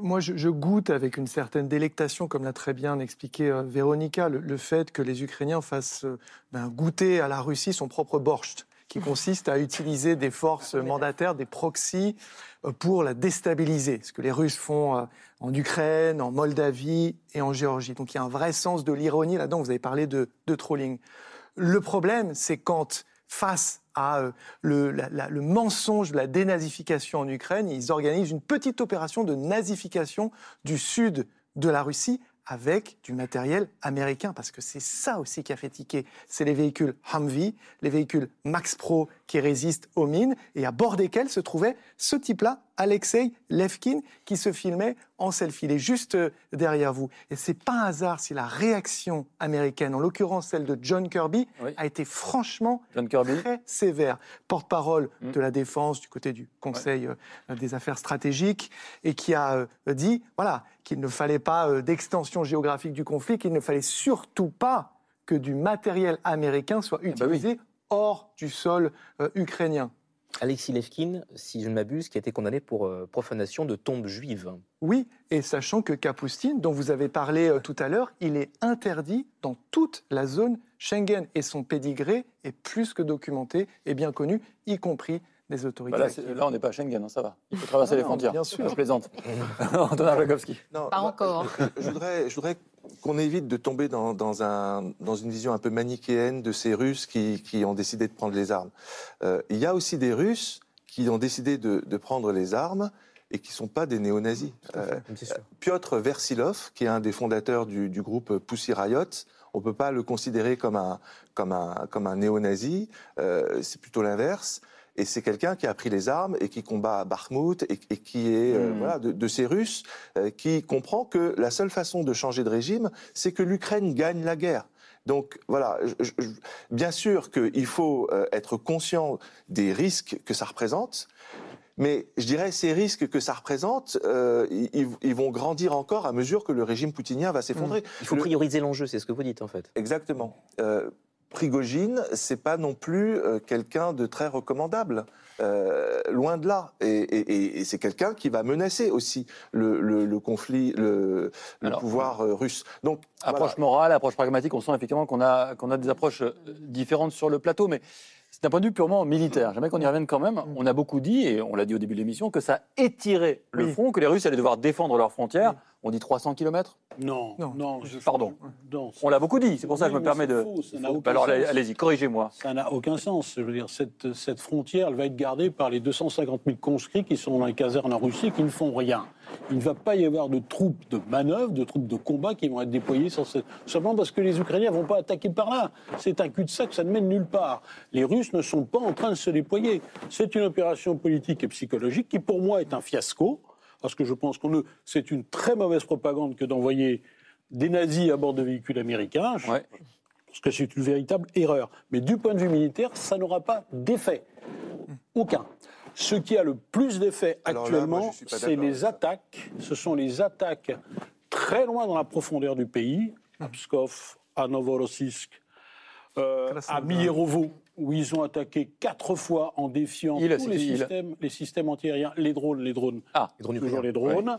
moi, je, je goûte avec une certaine délectation, comme l'a très bien expliqué euh, Véronica, le, le fait que les Ukrainiens fassent euh, ben, goûter à la Russie son propre borscht, qui consiste à utiliser des forces mandataires, des proxys, euh, pour la déstabiliser. Ce que les Russes font euh, en Ukraine, en Moldavie et en Géorgie. Donc il y a un vrai sens de l'ironie là-dedans. Vous avez parlé de, de trolling. Le problème, c'est quand, face à euh, le, le mensonge de la dénazification en Ukraine, ils organisent une petite opération de nazification du sud de la Russie avec du matériel américain, parce que c'est ça aussi qui a fait tiquer. C'est les véhicules Humvee, les véhicules Max Pro qui résistent aux mines, et à bord desquels se trouvait ce type-là, Alexei Levkin, qui se filmait en selfie. Il est juste euh, derrière vous. Et c'est pas un hasard si la réaction américaine, en l'occurrence celle de John Kirby, Oui. a été franchement John Kirby. très sévère. Porte-parole Mm. de la défense du côté du Conseil euh, des affaires stratégiques et qui a euh, dit voilà, qu'il ne fallait pas euh, d'extension géographique du conflit, qu'il ne fallait surtout pas que du matériel américain soit bah oui. utilisé hors du sol euh, ukrainien. Alexis Levkin, si je ne m'abuse, qui a été condamné pour euh, profanation de tombes juives. Oui, et sachant que Kapustin, dont vous avez parlé euh, tout à l'heure, il est interdit dans toute la zone Schengen et son pédigré est plus que documenté et bien connu, y compris des autorités. Bah là, on n'est pas à Schengen, hein, ça va. Il faut traverser Ah les non, frontières. bien sûr. Je plaisante. Antonin Jakowski. Non, Pas moi, encore. Je, je voudrais, je voudrais qu'on évite de tomber dans, dans un, dans une vision un peu manichéenne de ces Russes qui, qui ont décidé de prendre les armes. Euh, il y a aussi des Russes qui ont décidé de, de prendre les armes et qui ne sont pas des néo-nazis. Euh. Piotr Versilov, qui est un des fondateurs du, du groupe Pussy Riot, on ne peut pas le considérer comme un, comme un, comme un néo-nazi, euh, c'est plutôt l'inverse. Et c'est quelqu'un qui a pris les armes et qui combat à Bakhmut et, et qui est euh, Mm. voilà, de, de ces Russes euh, qui comprend que la seule façon de changer de régime, c'est que l'Ukraine gagne la guerre. Donc voilà, je- je- je- bien sûr qu'il faut euh, être conscient des risques que ça représente, mais je dirais ces risques que ça représente, euh, ils, ils vont grandir encore à mesure que le régime poutinien va s'effondrer. Il faut Le- prioriser l'enjeu, c'est ce que vous dites en fait. Exactement. Euh, Prigogine, c'est pas non plus euh, quelqu'un de très recommandable, euh, loin de là. Et, et- et- et c'est quelqu'un qui va menacer aussi le, le- le conflit, le, le Alors, pouvoir euh, russe. Donc, Approche morale, approche pragmatique, on sent effectivement qu'on a, qu'on a des approches différentes sur le plateau, mais d'un point de vue purement militaire. J'aimerais qu'on y revienne quand même. On a beaucoup dit, et on l'a dit au début de l'émission, que ça étirait le Oui. front, que les Russes allaient devoir défendre leurs frontières. On dit 300 km Non, Non. non, je- Pardon. non, On l'a beaucoup dit, c'est pour ça que je me permets de... ça n'a Bah aucun alors allez-y, corrigez-moi. Ça n'a aucun sens. Je veux dire, cette, cette frontière, elle va être gardée par les 250 000 conscrits qui sont dans les casernes en Russie qui ne font rien. Il ne va pas y avoir de troupes de manœuvre, de troupes de combat qui vont être déployées sur cette... Simplement parce que les Ukrainiens ne vont pas attaquer par là. C'est un cul-de-sac, ça ne mène nulle part. Les Russes ne sont pas en train de se déployer. C'est une opération politique et psychologique qui, pour moi, est un fiasco. Parce que je pense qu'on ne... c'est une très mauvaise propagande que d'envoyer des nazis à bord de véhicules américains. Je- Ouais. parce que c'est une véritable erreur. Mais du point de vue militaire, ça n'aura pas d'effet. Aucun. Ce qui a le plus d'effet actuellement, c'est les attaques. Ce sont les attaques très loin dans la profondeur du pays, à Pskov, à Novorossiysk, euh, à. Mierovo, où ils ont attaqué quatre fois en défiant Il, tous les il. systèmes, les systèmes antiaériens, les drones, les drones, Ah, Les drones toujours les drones.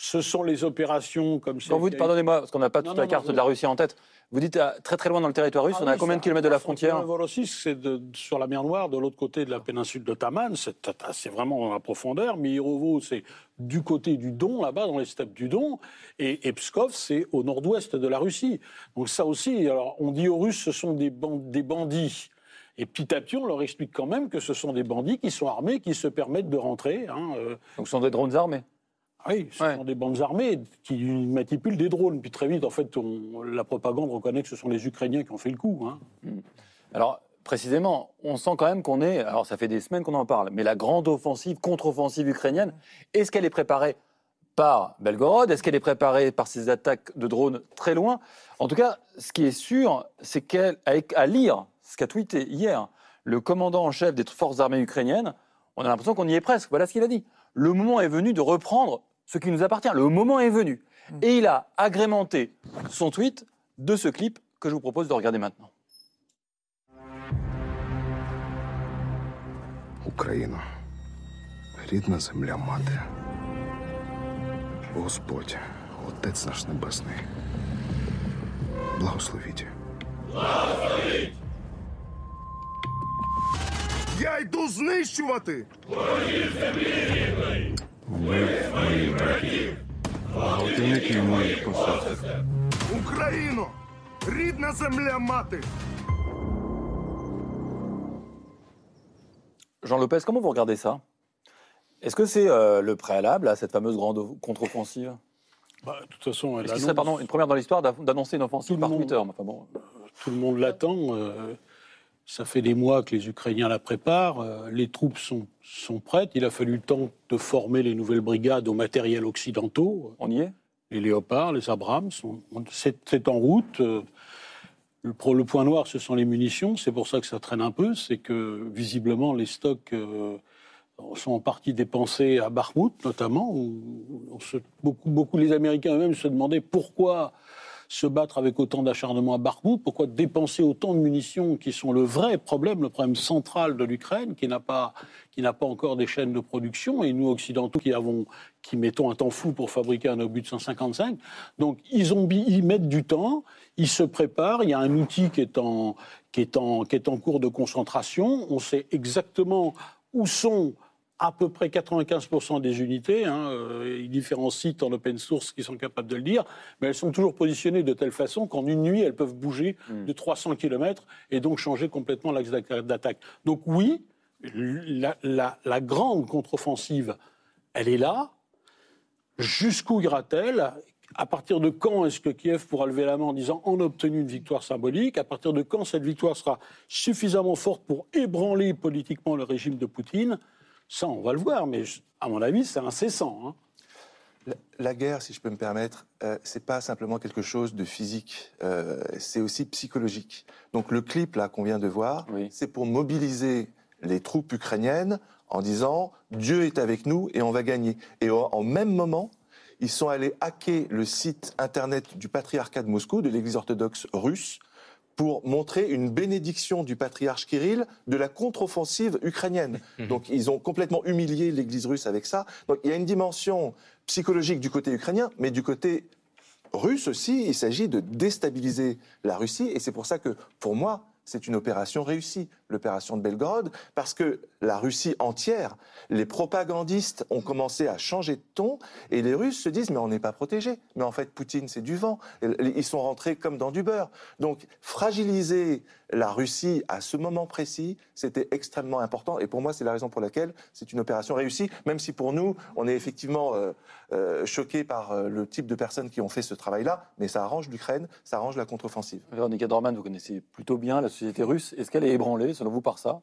Ce sont les opérations comme ça. Quand vous dites, pardonnez-moi, parce qu'on n'a pas Non, toute la non, carte non, de la Russie en tête, vous dites à- très très loin dans le territoire russe, Ah on oui, combien de kilomètres de la frontière? C'est sur la mer Noire, de l'autre côté de la péninsule de Taman. C'est vraiment dans la profondeur. Mirovo, c'est du côté du Don, là-bas, dans les steppes du Don. Et, et Pskov, c'est au nord-ouest de la Russie. Donc ça aussi, alors on dit aux Russes, ce sont des, ban- des bandits. Et petit à petit, on leur explique quand même que ce sont des bandits qui sont armés, qui se permettent de rentrer. hein, euh, Donc ce sont des drones armés? Ah oui, ce Ouais. sont des bandes armées qui manipulent des drones. Puis très vite, en fait, on- la propagande reconnaît que ce sont les Ukrainiens qui ont fait le coup. hein. Alors, précisément, on sent quand même qu'on est, alors ça fait des semaines qu'on en parle, mais la grande offensive, contre-offensive ukrainienne, est-ce qu'elle est préparée par Belgorod? Est-ce qu'elle est préparée par ces attaques de drones très loin? En tout cas, ce qui est sûr, c'est qu'à lire ce qu'a tweeté hier le commandant en chef des forces armées ukrainiennes, on a l'impression qu'on y est presque. Voilà ce qu'il a dit. Le moment est venu de reprendre ce qui nous appartient. Le moment est venu. Et il a agrémenté son tweet de ce clip que je vous propose de regarder maintenant. Україно, рідна земля мати. Господь, Отець наш Небесний. Благословіть. Благословіть! Я йду знищувати! Ворогів землі Вбив моїх братів, гвалтівників моїх посадок. Україно, рідна земля мати. Jean Lopez, comment vous regardez ça Est-ce que c'est euh, le préalable à cette fameuse grande contre-offensive Bah, de toute façon, elle Est-ce qu'il serait annonce- pardon, une première dans l'histoire d'av- d'annoncer une Tout offensive le par monde. Twitter mais enfin bon, tout le monde l'attend. euh, ça fait des mois que les Ukrainiens la préparent. euh, les troupes sont, sont prêtes. Il a fallu le temps de former les nouvelles brigades aux matériels occidentaux. On y est? Les léopards, les Abrams, c'est en route. euh, Le, pro- le point noir, ce sont les munitions. C'est pour ça que ça traîne un peu. C'est que visiblement, les stocks euh, sont en partie dépensés à Bakhmut, notamment. Où se- beaucoup, beaucoup, les Américains eux-mêmes se demandaient pourquoi se battre avec autant d'acharnement à Bakhmout Pourquoi dépenser autant de munitions qui sont le vrai problème, le problème central de l'Ukraine, qui n'a pas, pas encore des chaînes de production, et nous occidentaux qui avons, qui mettons un temps fou pour fabriquer un obus de 155. Donc ils ont, ils mettent du temps, ils se préparent. Il y a un outil qui est en, qui est en, qui est en cours de concentration. On sait exactement où sont à peu près 95% des unités. Hein, euh, différents sites en open source qui sont capables de le dire, mais elles sont toujours positionnées de telle façon qu'en une nuit, elles peuvent bouger Hmm. de 300 km et donc changer complètement l'axe d'attaque. Donc oui, la, la- la grande contre-offensive, elle est là. Jusqu'où ira-t-elle? À partir de quand est-ce que Kiev pourra lever la main en disant on a obtenu une victoire symbolique À partir de quand cette victoire sera suffisamment forte pour ébranler politiquement le régime de Poutine? Ça, on va le voir, mais je- à mon avis, c'est incessant. hein. La, la guerre, si je peux me permettre, euh, c'est pas simplement quelque chose de physique, euh, c'est aussi psychologique. Donc le clip là qu'on vient de voir, Oui. c'est pour mobiliser les troupes ukrainiennes en disant Dieu est avec nous et on va gagner. Et au- en même moment, ils sont allés hacker le site internet du patriarcat de Moscou, de l'Église orthodoxe russe, pour montrer une bénédiction du patriarche Kirill de la contre-offensive ukrainienne. Donc ils ont complètement humilié l'Église russe avec ça. Donc il y a une dimension psychologique du côté ukrainien, mais du côté russe aussi, il s'agit de déstabiliser la Russie. Et c'est pour ça que, pour moi, c'est une opération réussie, l'opération de Belgorod, parce que la Russie entière, les propagandistes ont commencé à changer de ton, et les Russes se disent, mais on n'est pas protégés. Mais en fait, Poutine, c'est du vent. Ils sont rentrés comme dans du beurre. Donc, fragiliser la Russie à ce moment précis, c'était extrêmement important. Et pour moi, c'est la raison pour laquelle c'est une opération réussie, même si pour nous, on est effectivement euh, euh, choqué par euh, le type de personnes qui ont fait ce travail-là, mais ça arrange l'Ukraine, ça arrange la contre-offensive. Véronica Dorman, vous connaissez plutôt bien la société russe. Est-ce qu'elle est ébranlée, selon vous, par ça?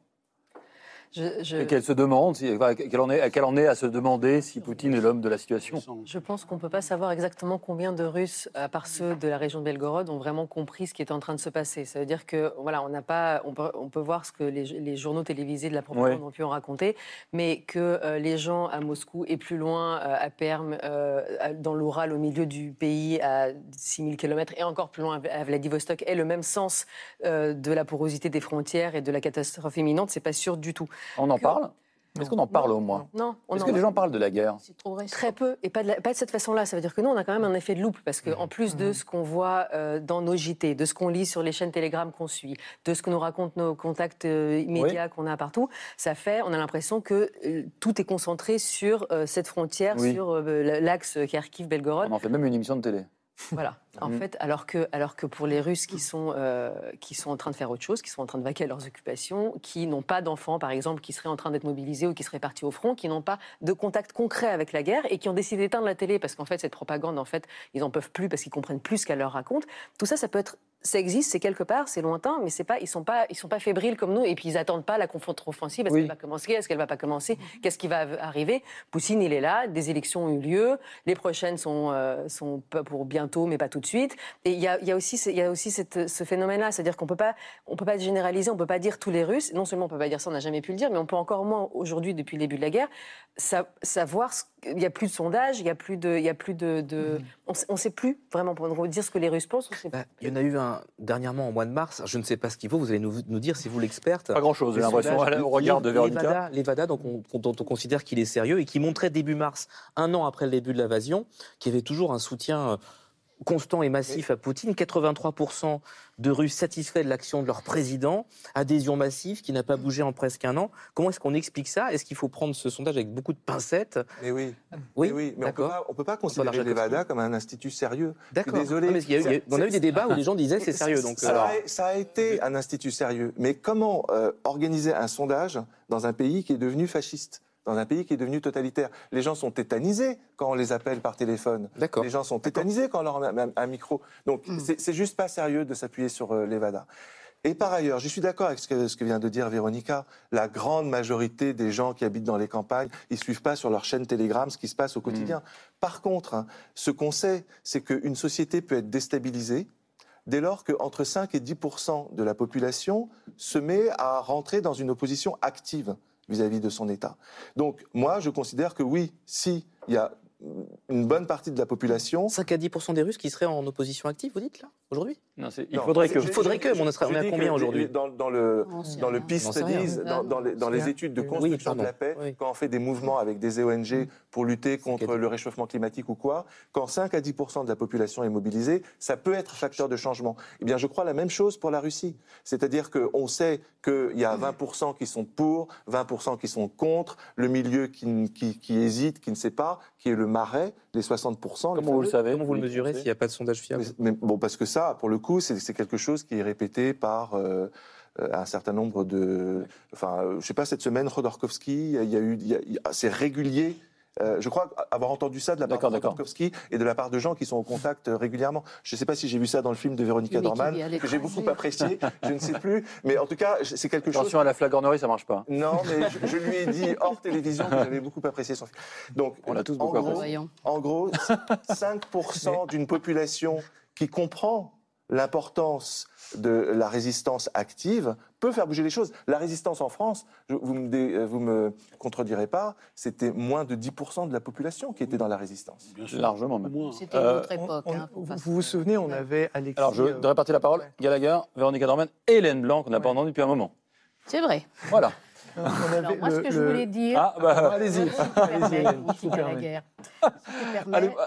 Je, je- Et qu'elle se demande, si- qu'elle en, est- qu'elle en est à se demander si Poutine est l'homme de la situation Je pense qu'on ne peut pas savoir exactement combien de Russes, à part ceux de la région de Belgorod, ont vraiment compris ce qui est en train de se passer. Ça veut dire que voilà, on n'a pas, on peut, on peut voir ce que les, les journaux télévisés de la propagande Ouais. ont pu en raconter, mais que euh, les gens à Moscou et plus loin, euh, à Perm, euh, dans l'Oural, au milieu du pays, à 6000 km et encore plus loin à Vladivostok, aient le même sens de la porosité des frontières et de la catastrophe imminente, c'est pas sûr du tout. On en Que- parle Est-ce qu'on en parle au moins Non, on Est-ce que les gens parlent de la guerre C'est trop. Très peu, et pas de, la- pas de cette façon-là. Ça veut dire que nous, on a quand même un effet de loupe, parce Mmh. qu'en plus de ce qu'on voit euh, dans nos JT, de ce qu'on lit sur les chaînes Telegram qu'on suit, de ce que nous racontent nos contacts euh, immédiats qu'on a partout, ça fait, on a l'impression que euh, tout est concentré sur euh, cette frontière, Oui. sur euh, l'axe Kharkiv-Belgorod. On en fait même une émission de télé. Voilà. En Mhm. fait, alors que, alors que pour les Russes qui sont, euh, qui sont en train de faire autre chose, qui sont en train de vaquer à leurs occupations, qui n'ont pas d'enfants, par exemple, qui seraient en train d'être mobilisés ou qui seraient partis au front, qui n'ont pas de contact concret avec la guerre et qui ont décidé d'éteindre la télé parce qu'en fait, cette propagande, en fait, ils n'en peuvent plus parce qu'ils comprennent plus ce qu'elle leur raconte. Tout ça, ça peut être. Ça existe, c'est quelque part, c'est lointain, mais c'est pas, ils sont pas, ils sont pas fébriles comme nous, et puis ils attendent pas la contre-offensive. Est-ce Oui. qu'elle va commencer? Est-ce qu'elle va pas commencer? Qu'est-ce qui va arriver? Poutine, il est là. Des élections ont eu lieu. Les prochaines sont, euh, sont pas pour bientôt, mais pas tout de suite. Et il y a, il y a aussi, il y a aussi cette- ce phénomène-là, c'est-à-dire qu'on peut pas, on peut pas généraliser, on peut pas dire tous les Russes. Non seulement on peut pas dire ça, on n'a jamais pu le dire, mais on peut encore moins aujourd'hui, depuis le début de la guerre, sa- savoir. ce- Il y a plus de sondages, il y a plus de, il y a plus de, de- on, on sait plus vraiment pour dire ce que les Russes pensent. On sait Bah, il y en a eu un dernièrement au mois de mars. Je ne sais pas ce qu'il vaut. Vous allez nous, nous dire si vous l'experte. Pas grand-chose, j'ai Le l'impression, au regard de Véronica. Levada, donc on, dont on considère qu'il est sérieux et qui montrait début mars, un an après le début de l'invasion, qu'il y avait toujours un soutien euh, constant et massif à Poutine. 83% de Russes satisfaits de l'action de leur président, adhésion massive qui n'a pas bougé en presque un an. Comment est-ce qu'on explique ça? Est-ce qu'il faut prendre ce sondage avec beaucoup de pincettes? Mais oui, Oui, mais, oui, mais on on peut pas considérer l'Evada comme un institut sérieux. D'accord. désolé. Non, mais il y a eu- il y a- on a eu des débats où les gens disaient c'est sérieux. Donc, ça, a, ça a été un institut sérieux. Mais comment euh, organiser un sondage dans un pays qui est devenu fasciste? Dans un pays qui est devenu totalitaire. Les gens sont tétanisés quand on les appelle par téléphone. D'accord. Les gens sont tétanisés quand on leur met un, micro. Donc c'est c'est juste pas sérieux de s'appuyer sur euh, l'Evada. Et par ailleurs, je suis d'accord avec ce que, ce que vient de dire Véronica. La grande majorité des gens qui habitent dans les campagnes, ils suivent pas sur leur chaîne Telegram ce qui se passe au quotidien. Par contre, hein, ce qu'on sait, c'est qu'une société peut être déstabilisée dès lors qu'entre 5 et 10% de la population se met à rentrer dans une opposition active vis-à-vis de son État. Donc moi, je considère que oui, si il y a une bonne partie de la population. 5 à 10% des Russes qui seraient en opposition active, vous dites là, aujourd'hui Non, il Non, faudrait que. Il faudrait que, mais on, serait- on est à combien aujourd'hui dans, dans le, dans le peace studies, dans, dans les, dans les études de. Oui, construction de la paix, Oui. quand on fait des mouvements avec des ONG pour lutter contre le réchauffement climatique ou quoi, quand 5 à 10% de la population est mobilisée, ça peut être facteur de changement. Eh bien, je crois la même chose pour la Russie. C'est-à-dire qu'on sait qu'il y a 20 qui sont pour, 20 qui sont contre, le milieu qui, qui- qui hésite, qui ne sait pas, qui est le marais, les 60 les Comment vous le savez Comment vous le mesurez s'il n'y a pas de sondage fiable Mais, mais bon, parce que ça, pour le coup, c'est quelque chose qui est répété par euh, euh, un certain nombre de. Enfin, euh, je sais pas, cette semaine, Khodorkovsky, il y a eu. C'est régulier. Euh, je crois avoir entendu ça de la part de. Khodorkovsky et de la part de gens qui sont au contact régulièrement. Je ne sais pas si j'ai vu ça dans le film de Véronica Dorman, que j'ai beaucoup apprécié, je ne sais plus. Mais en tout cas, c'est quelque chose Attention à la flagornerie, ça marche pas. non, mais je, je lui ai dit hors télévision que j'avais beaucoup apprécié son film. Donc, On l'a tous en beaucoup gros, apprécié. En gros, 5% d'une population qui comprend l'importance de la résistance active peut faire bouger les choses. La résistance en France, je- vous me, dé- vous me contredirez pas, c'était moins de 10% de la population qui était dans la résistance. Bien sûr. Largement même. C'était une Euh, autre On- époque. on- hein, vous vous souvenez, on avait Alexis. Alors, je euh, voudrais partir la parole. Gallagher, Véronica Dorman et Hélène Blanc, qu'on n'a pas Ouais. entendu depuis un moment. C'est vrai. Voilà. On Alors, moi, ce le- que je voulais dire. Ah, bah. Allez-y, allez-y. Gallagher.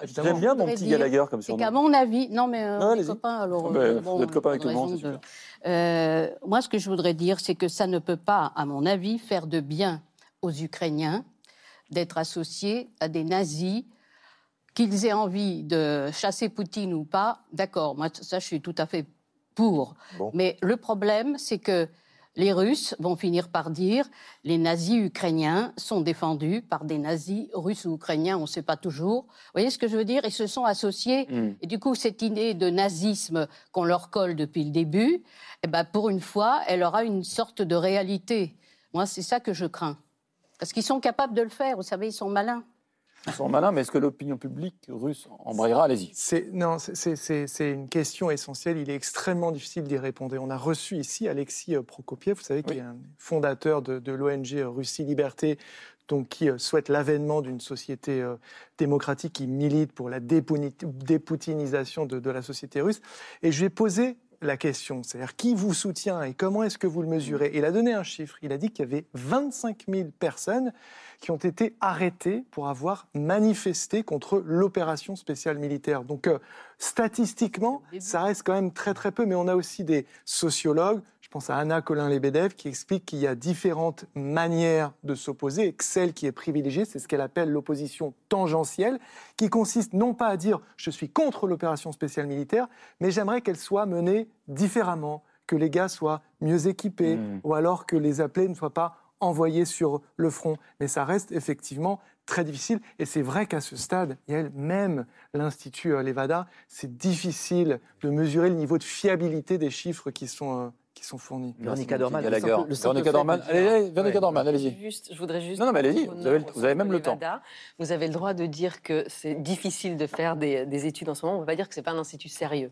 J'aime bien mon petit Gallagher comme C'est surnom. qu'à mon avis, non mais euh, allez-y. copains, alors Ah ben, euh, vous êtes copains avec tout le monde, c'est Euh, moi, ce que je voudrais dire, c'est que ça ne peut pas, à mon avis, faire de bien aux Ukrainiens d'être associés à des nazis, qu'ils aient envie de chasser Poutine ou pas. D'accord, moi ça, je suis tout à fait pour. Bon. Mais le problème, c'est que les Russes vont finir par dire les nazis ukrainiens sont défendus par des nazis russes ou ukrainiens, on ne sait pas toujours. Vous voyez ce que je veux dire? Ils se sont associés. Hmm. Et du coup, cette idée de nazisme qu'on leur colle depuis le début, eh ben, pour une fois, elle aura une sorte de réalité. Moi, c'est ça que je crains. Parce qu'ils sont capables de le faire, vous savez, ils sont malins. Ils sont malins, mais est-ce que l'opinion publique russe embrayera? Allez-y. Non, c'est- une question essentielle. Il est extrêmement difficile d'y répondre. On a reçu ici Alexis euh, Prokopiev, vous savez, qui est un fondateur de, de l'ONG euh, Russie Liberté, donc qui euh, souhaite l'avènement d'une société euh, démocratique qui milite pour la dépoutinisation de, de la société russe. Et je lui ai posé la question, c'est-à-dire qui vous soutient et comment est-ce que vous le mesurez Et Il a donné un chiffre. Il a dit qu'il y avait 25 000 personnes qui ont été arrêtés pour avoir manifesté contre l'opération spéciale militaire. Donc, euh, statistiquement, ça reste quand même très très peu, mais on a aussi des sociologues, je pense à Anna Colin-Lebedev, qui explique qu'il y a différentes manières de s'opposer et que celle qui est privilégiée, c'est ce qu'elle appelle l'opposition tangentielle, qui consiste non pas à dire je suis contre l'opération spéciale militaire, mais j'aimerais qu'elle soit menée différemment, que les gars soient mieux équipés, Mm. ou alors que les appelés ne soient pas envoyés sur le front. Mais ça reste effectivement très difficile. Et c'est vrai qu'à ce stade, il y a même l'Institut euh, Levada, c'est difficile de mesurer le niveau de fiabilité des chiffres qui sont, euh, qui sont fournis. Véronica Merci, Dorman, fait Dorman, allez, allez, Véronica Ouais. Dorman, allez-y. Juste, je voudrais juste. Non, non, mais allez-y, vous avez- vous même le temps. Vous avez le droit de dire que c'est difficile de faire des, des études en ce moment. On ne va pas dire que c'est pas un institut sérieux.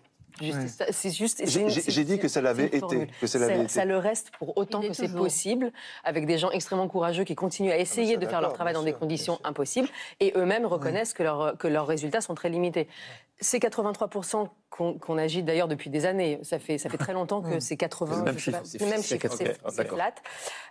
C'est juste. J'ai dit que ça l'avait été. Que ça été. le reste pour autant que c'est possible, avec des gens extrêmement courageux qui continuent à essayer ça, de faire leur travail dans des conditions impossibles, et eux-mêmes reconnaissent que, leur- que leurs résultats sont très limités. Ces 83% qu'on qu'on agite d'ailleurs depuis des années, ça fait, ça fait très longtemps que c'est 80. C'est le même chiffre. C'est même chiffre, c'est oh, flat.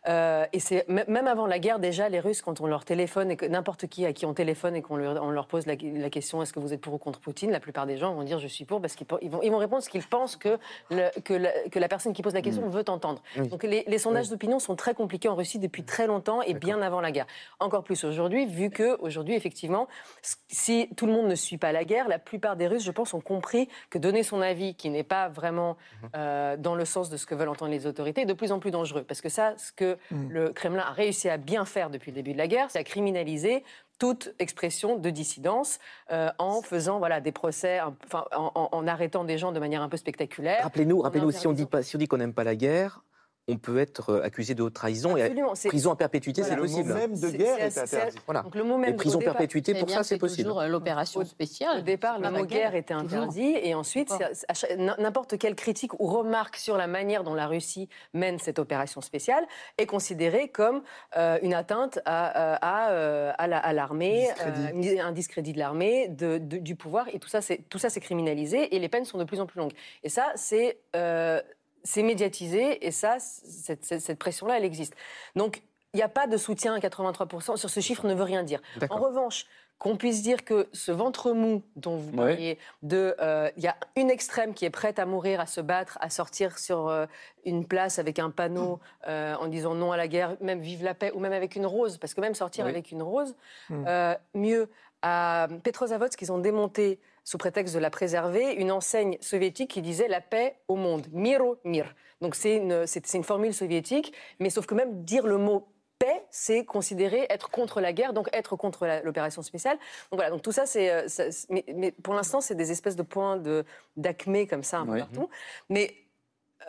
Euh, et c'est même avant la guerre déjà, les Russes, quand on leur téléphone et que n'importe qui à qui on téléphone et qu'on leur, on leur pose la, la question est-ce que vous êtes pour ou contre Poutine, la plupart des gens vont dire je suis pour parce qu'ils ils vont, ils vont répondre ce qu'ils pensent que, le- que, la, que la personne qui pose la question veut entendre. Oui. Donc les, les sondages d'opinion sont très compliqués en Russie depuis très longtemps et bien avant la guerre. Encore plus aujourd'hui, vu que aujourd'hui effectivement, si tout le monde ne suit pas la guerre, la plupart des Russes, je pense, ont compris que donner son avis, qui n'est pas vraiment euh, dans le sens de ce que veulent entendre les autorités, est de plus en plus dangereux. Parce que ça, ce que Mm. le Kremlin a réussi à bien faire depuis le début de la guerre, c'est à criminaliser toute expression de dissidence euh, en faisant voilà, des procès, enfin, en, en- en arrêtant des gens de manière un peu spectaculaire. Rappelez-nous, rappelez-nous si on dit interdisant- pas, si on dit qu'on n'aime pas la guerre, on peut être euh, accusé de haute trahison et Absolument, c'est- prison à perpétuité, Voilà. c'est Le mot possible. même de guerre est interdit. Voilà. Donc le mot même Et prison départ- perpétuité, pour ça, c'est possible. toujours euh, l'opération Au- spéciale. Au départ, le mot guerre était interdit et ensuite, à n'importe quelle critique ou remarque sur la manière dont la Russie mène cette opération spéciale est considérée comme euh, une atteinte à, à, à la- à l'armée, euh, un discrédit de l'armée, du pouvoir et tout ça, c'est tout ça, c'est criminalisé et les peines sont de plus en plus longues. Et ça, c'est euh, c'est médiatisé et ça, cette, cette- cette pression-là, elle existe. Donc, il n'y a pas de soutien à 83%. Sur ce chiffre ne veut rien dire. En revanche, qu'on puisse dire que ce ventre mou dont vous parliez, euh, il y a une extrême qui est prête à mourir, à se battre, à sortir sur euh, une place avec un panneau euh, en disant non à la guerre, même vive la paix, ou même avec une rose, parce que même sortir Oui. avec une rose, Mm. euh, mieux. À Petrozavodsk, ils ont démonté, sous prétexte de la préserver, une enseigne soviétique qui disait la paix au monde, miro mir. Donc c'est une, c'est, c'est une formule soviétique, mais sauf que même dire le mot paix, c'est considérer être contre la guerre, donc être contre la- l'opération spéciale. Donc voilà, donc tout ça, c'est, euh, ça- c'est- mais, mais pour l'instant, c'est des espèces de points de, d'acmé comme ça un peu Oui. partout. Mais,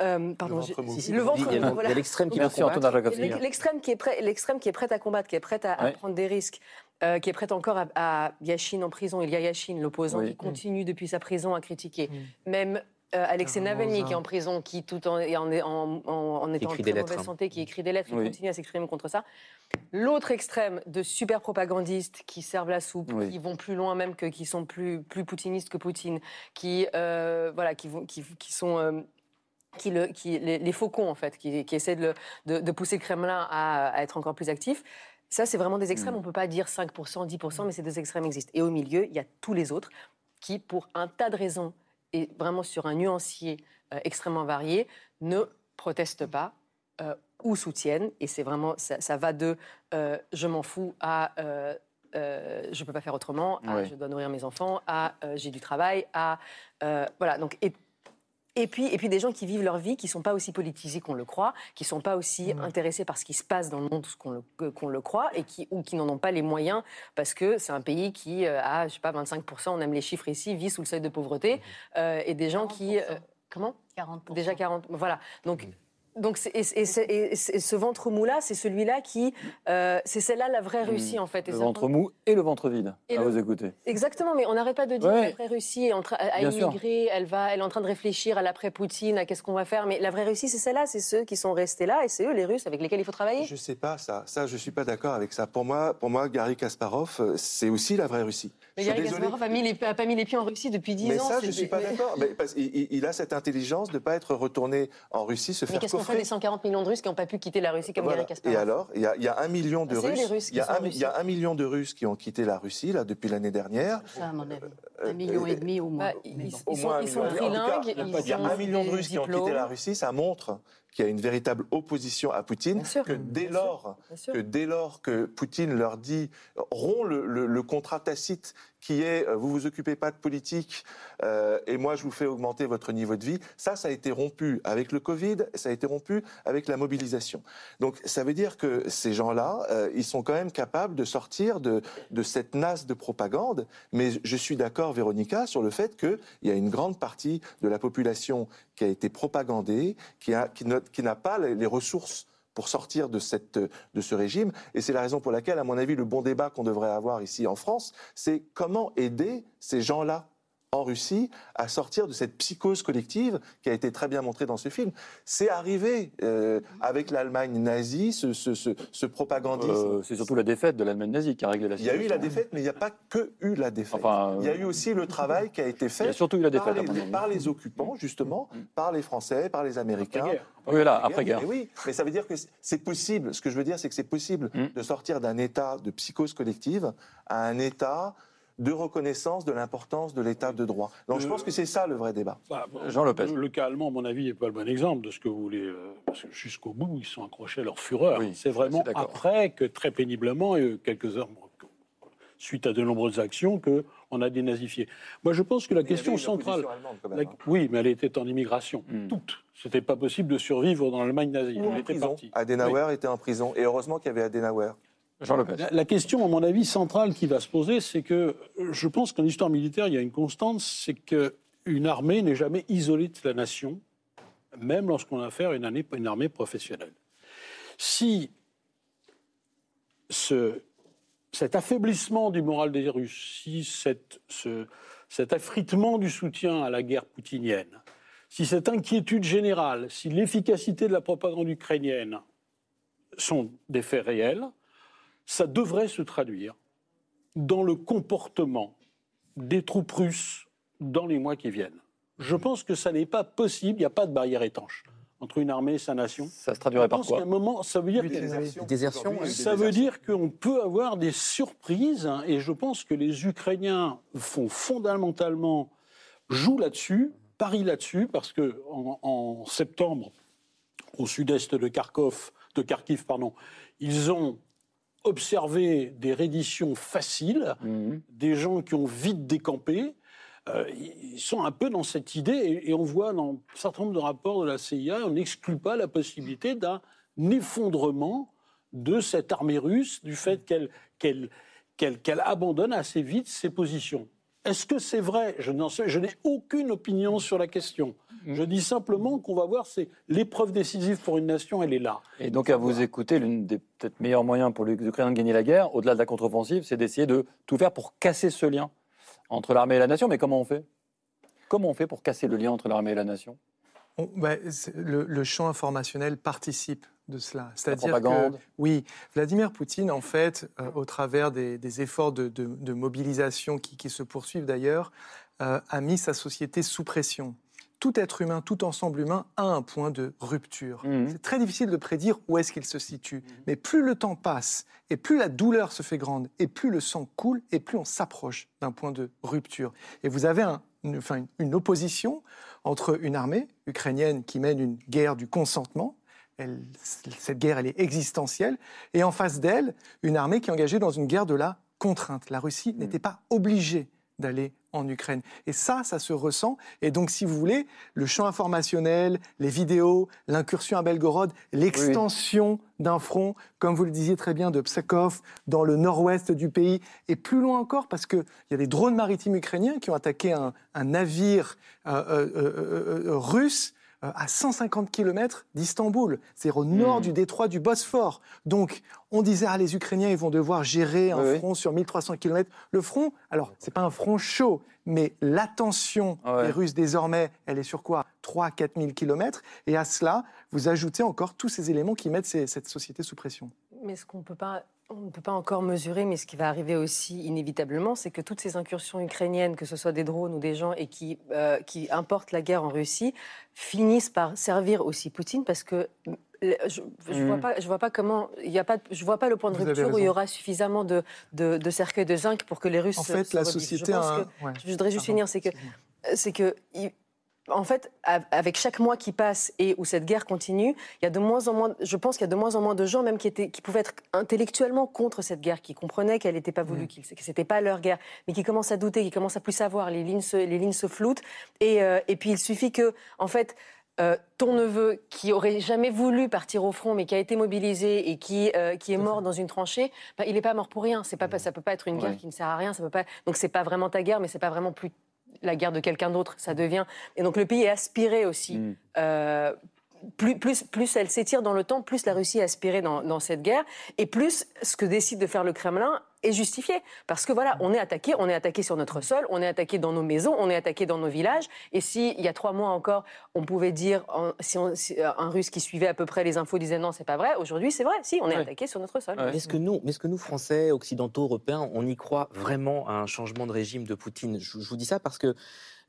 euh, pardon, Le j'ai- ventre mou. Si, si, le il ventre y a- il y a l'extrême qui combattre. L'extrême est prêt, l'extrême qui est prête à combattre, qui est prête à, prendre des risques, euh, qui est prête encore à, à Yashin en prison. Il y a Yashin, l'opposant, Oui. qui continue depuis sa prison à critiquer. Même euh, Alexei Navalny, qui est en prison, qui tout en, en, en, en, en étant en très mauvaise lettres. santé, qui écrit des lettres, qui Oui. continue à s'exprimer contre ça. L'autre extrême de super propagandistes qui servent la soupe, Oui. qui vont plus loin même que qui sont plus plus poutinistes que Poutine, qui euh, voilà, qui vont qui, qui sont euh, qui le, qui, les, les faucons, en fait, qui, qui essaient de, le- de, de pousser le Kremlin à, à être encore plus actif. Ça, c'est vraiment des extrêmes. Mm. On ne peut pas dire 5%, 10%, mais ces deux extrêmes existent. Et au milieu, il y a tous les autres qui, pour un tas de raisons, et vraiment sur un nuancier euh, extrêmement varié, ne protestent pas euh, ou soutiennent. Et c'est vraiment, ça, ça va de euh, je m'en fous à je ne peux pas faire autrement, à Ouais. je dois nourrir mes enfants, à j'ai du travail, à. voilà. Donc, et, et puis, et puis des gens qui vivent leur vie, qui ne sont pas aussi politisés qu'on le croit, qui ne sont pas aussi Mmh. intéressés par ce qui se passe dans le monde qu'on le, croit, et qui, ou qui n'en ont pas les moyens, parce que c'est un pays qui euh, a, je sais pas, 25%, on aime les chiffres ici, vit sous le seuil de pauvreté, euh, et des gens qui... euh, 40%. comment? 40%. Déjà 40. Voilà. Donc. Donc, et, et ce ventre mou-là, c'est celui-là qui. euh, c'est celle-là la vraie Russie, en fait. Et Le ça- ventre mou et le ventre vide, Et à le- vous écouter. Exactement, mais on n'arrête pas de dire Ouais. que la vraie Russie est en train à immigrer, elle va, elle est en train de réfléchir à l'après-Poutine, à qu'est-ce qu'on va faire. Mais la vraie Russie, c'est celle-là, c'est ceux qui sont restés là, et c'est eux, les Russes, avec lesquels il faut travailler. Je sais pas ça. Ça, je suis pas d'accord avec ça. Pour moi, pour moi, Gary Kasparov, euh, c'est aussi la vraie Russie. Mais Gary. Kasparov a, mis les- a pas mis les pieds en Russie depuis 10 Mais ans. ça, c'est- je suis pas mais- d'accord. Mais il, il a cette intelligence de ne pas être retourné en Russie, se Mais faire coffrer. des 140 millions de Russes qui n'ont pas pu quitter la Russie comme Voilà. Gary Kasparov Et alors, il y, y a un million de Ah, Russes. les il, y y a un million de Russes qui ont quitté la Russie là depuis l'année dernière. Ça, à mon avis. Euh, Un million euh, et demi au moins. Bah, ils, Mais ils. Au sont, ils sont trilingues, il y a un million de Russes qui ont quitté la Russie, ça montre qu'il y a une véritable opposition à Poutine, Bien sûr. que dès lors Bien sûr. que dès lors que Poutine leur dit rompt le, le- le contrat tacite qui est euh, vous vous occupez pas de politique euh, et moi je vous fais augmenter votre niveau de vie, ça ça a été rompu avec le Covid, ça a été rompu avec la mobilisation. Donc ça veut dire que ces gens-là, euh, ils sont quand même capables de sortir de, de cette nasse de propagande. Mais je suis d'accord, Véronica, sur le fait qu'il y a une grande partie de la population qui a été propagandée, qui a- qui n'a pas les ressources pour sortir de, de ce régime. Et c'est la raison pour laquelle, à mon avis, le bon débat qu'on devrait avoir ici en France, c'est comment aider ces gens-là en Russie à sortir de cette psychose collective qui a été très bien montrée dans ce film. C'est arrivé euh, avec l'Allemagne nazie, ce, ce, ce, ce propagandisme. Euh, c'est surtout la défaite de l'Allemagne nazie qui a réglé la Il y a situation. eu la défaite, mais il n'y a pas que eu la défaite. Enfin, euh, il y a eu aussi le travail qui a été Il y fait a surtout eu la par, défaite, mon les, par les occupants, justement, par les Français, par les Américains. Oui, là, après-guerre. Oui, mais ça veut dire que c'est possible. Ce que je veux dire, c'est que c'est possible Mm. de sortir d'un état de psychose collective à un état de reconnaissance de l'importance de l'état de droit. Donc je pense que c'est ça le vrai débat. Bah, bon, Jean Lopez. Le, le cas allemand, à mon avis, n'est pas le bon exemple de ce que vous voulez. euh, parce que jusqu'au bout, ils sont accrochés à leur fureur. Oui, c'est vraiment après que, très péniblement, et quelques heures, suite à de nombreuses actions, qu'on a dénazifié. Moi, je pense que la question centrale. la- oui, mais elle était en immigration. Mm. Toute. C'était pas possible de survivre dans l'Allemagne nazie. Ou Elle en était prison. partie. Adenauer était en prison. Et heureusement qu'il y avait Adenauer. Jean Lopez. La, la question, à mon avis, centrale qui va se poser, c'est que je pense qu'en histoire militaire, il y a une constante, c'est qu'une armée n'est jamais isolée de la nation. même lorsqu'on a affaire à une, année- une armée professionnelle. Si ce- cet affaiblissement du moral des Russes, si cette- ce- cet affritement du soutien à la guerre poutinienne, si cette inquiétude générale, si l'efficacité de la propagande ukrainienne sont des faits réels, ça devrait se traduire dans le comportement des troupes russes dans les mois qui viennent. Je pense que ça n'est pas possible, il n'y a pas de barrière étanche entre une armée et sa nation. Ça se traduirait Je par pense qu'à quoi un moment, ça veut dire Désertion, des ça veut désertions. dire qu'on peut avoir des surprises, hein, et je pense que les Ukrainiens font fondamentalement, jouent là-dessus, parient là-dessus, parce que en, en septembre, au sud-est de Kharkov, de Kharkiv, pardon, ils ont observé des redditions faciles, Mhm. des gens qui ont vite décampé. Euh, ils sont un peu dans cette idée, et, et on voit dans un certain nombre de rapports de la CIA, on n'exclut pas la possibilité d'un effondrement de cette armée russe, du fait qu'elle abandonne assez vite ses positions. Est-ce que c'est vrai? Je n'en sais, je n'ai aucune opinion sur la question. Je dis simplement qu'on va voir, c'est l'épreuve décisive pour une nation, elle est là. Et donc, à vous écouter, l'une des peut-être meilleurs moyens pour les Ukrainiens de gagner la guerre, au-delà de la contre-offensive, c'est d'essayer de tout faire pour casser ce lien entre l'armée et la nation. Mais comment on fait? Comment on fait pour casser le lien entre l'armée et la nation? On- bah, le champ informationnel participe de cela. C'est-à-dire que, oui, Vladimir Poutine, en fait, euh, au travers des, des efforts de, de- de mobilisation qui, qui se poursuivent d'ailleurs, euh, a mis sa société sous pression. Tout être humain, tout ensemble humain a un point de rupture. Mhm. C'est très difficile de prédire où est-ce qu'il se situe. Mais plus le temps passe, et plus la douleur se fait grande, et plus le sang coule, et plus on s'approche d'un point de rupture. Et vous avez un- une, enfin, une- une opposition entre une armée ukrainienne qui mène une guerre du consentement, elle- cette guerre elle est existentielle, et en face d'elle, une armée qui est engagée dans une guerre de la contrainte. La Russie n'était pas obligée d'aller en Ukraine. Et ça, ça se ressent. Et donc, si vous voulez, le champ informationnel, les vidéos, l'incursion à Belgorod, l'extension d'un front, comme vous le disiez très bien, de Pskov dans le nord-ouest du pays, et plus loin encore, parce qu'il y a des drones maritimes ukrainiens qui ont attaqué un, un navire euh, euh, euh, russe à 150 km d'Istanbul, c'est-à-dire au nord Mhm. du détroit du Bosphore. Donc, on disait, ah, les Ukrainiens, ils vont devoir gérer un Oui, oui. front sur 1300 km. Le front, alors, c'est pas un front chaud, mais l'attention Ah ouais. des Russes, désormais, elle est sur quoi? 3 à 4 000 km. Et à cela, vous ajoutez encore tous ces éléments qui mettent ces- cette société sous pression. Mais ce qu'on peut pas, on ne peut pas encore mesurer, mais ce qui va arriver aussi inévitablement, c'est que toutes ces incursions ukrainiennes, que ce soit des drones ou des gens, et qui, euh, qui importent la guerre en Russie, finissent par servir aussi Poutine, parce que euh, je, je vois pas, je vois pas comment, il y a pas, je vois pas le point de Vous rupture où il y aura suffisamment de, de, de cercueils de zinc pour que les Russes. En fait, se la société Je pense a un- que- ouais. je voudrais juste Pardon, finir, c'est que c'est que, en fait, av- avec chaque mois qui passe et où cette guerre continue, il y a de moins en moins, je pense qu'il y a de moins en moins de gens, même qui, étaient, qui pouvaient être intellectuellement contre cette guerre, qui comprenaient qu'elle n'était pas voulue, Mm. qu'il- que c'était pas leur guerre, mais qui commencent à douter, qui commencent à plus savoir, les lignes se, les lignes se floutent. Et, euh, et puis il suffit que, en fait, euh, ton neveu, qui aurait jamais voulu partir au front, mais qui a été mobilisé et qui, euh, qui est mort dans une tranchée, bah, il n'est pas mort pour rien. C'est pas, ça peut pas être une guerre Ouais. qui ne sert à rien. Ça peut pas. Donc c'est pas vraiment ta guerre, mais c'est pas vraiment plus la guerre de quelqu'un d'autre. Ça devient. Et donc le pays est aspiré aussi. Mm. Euh, plus, plus, plus elle s'étire dans le temps, plus la Russie est aspirée dans, dans cette guerre, et plus ce que décide de faire le Kremlin est justifié. Parce que voilà, on est attaqué, on est attaqué sur notre sol, on est attaqué dans nos maisons, on est attaqué dans nos villages. Et si, il y a trois mois encore, on pouvait dire, en- si, on- si, euh, un Russe qui suivait à peu près les infos disait non, c'est pas vrai, aujourd'hui c'est vrai, si, on est attaqué sur notre sol. Mais est-ce que nous, mais est-ce que nous Français, occidentaux, européens, on y croit vraiment à un changement de régime de Poutine? Je, je vous dis ça parce que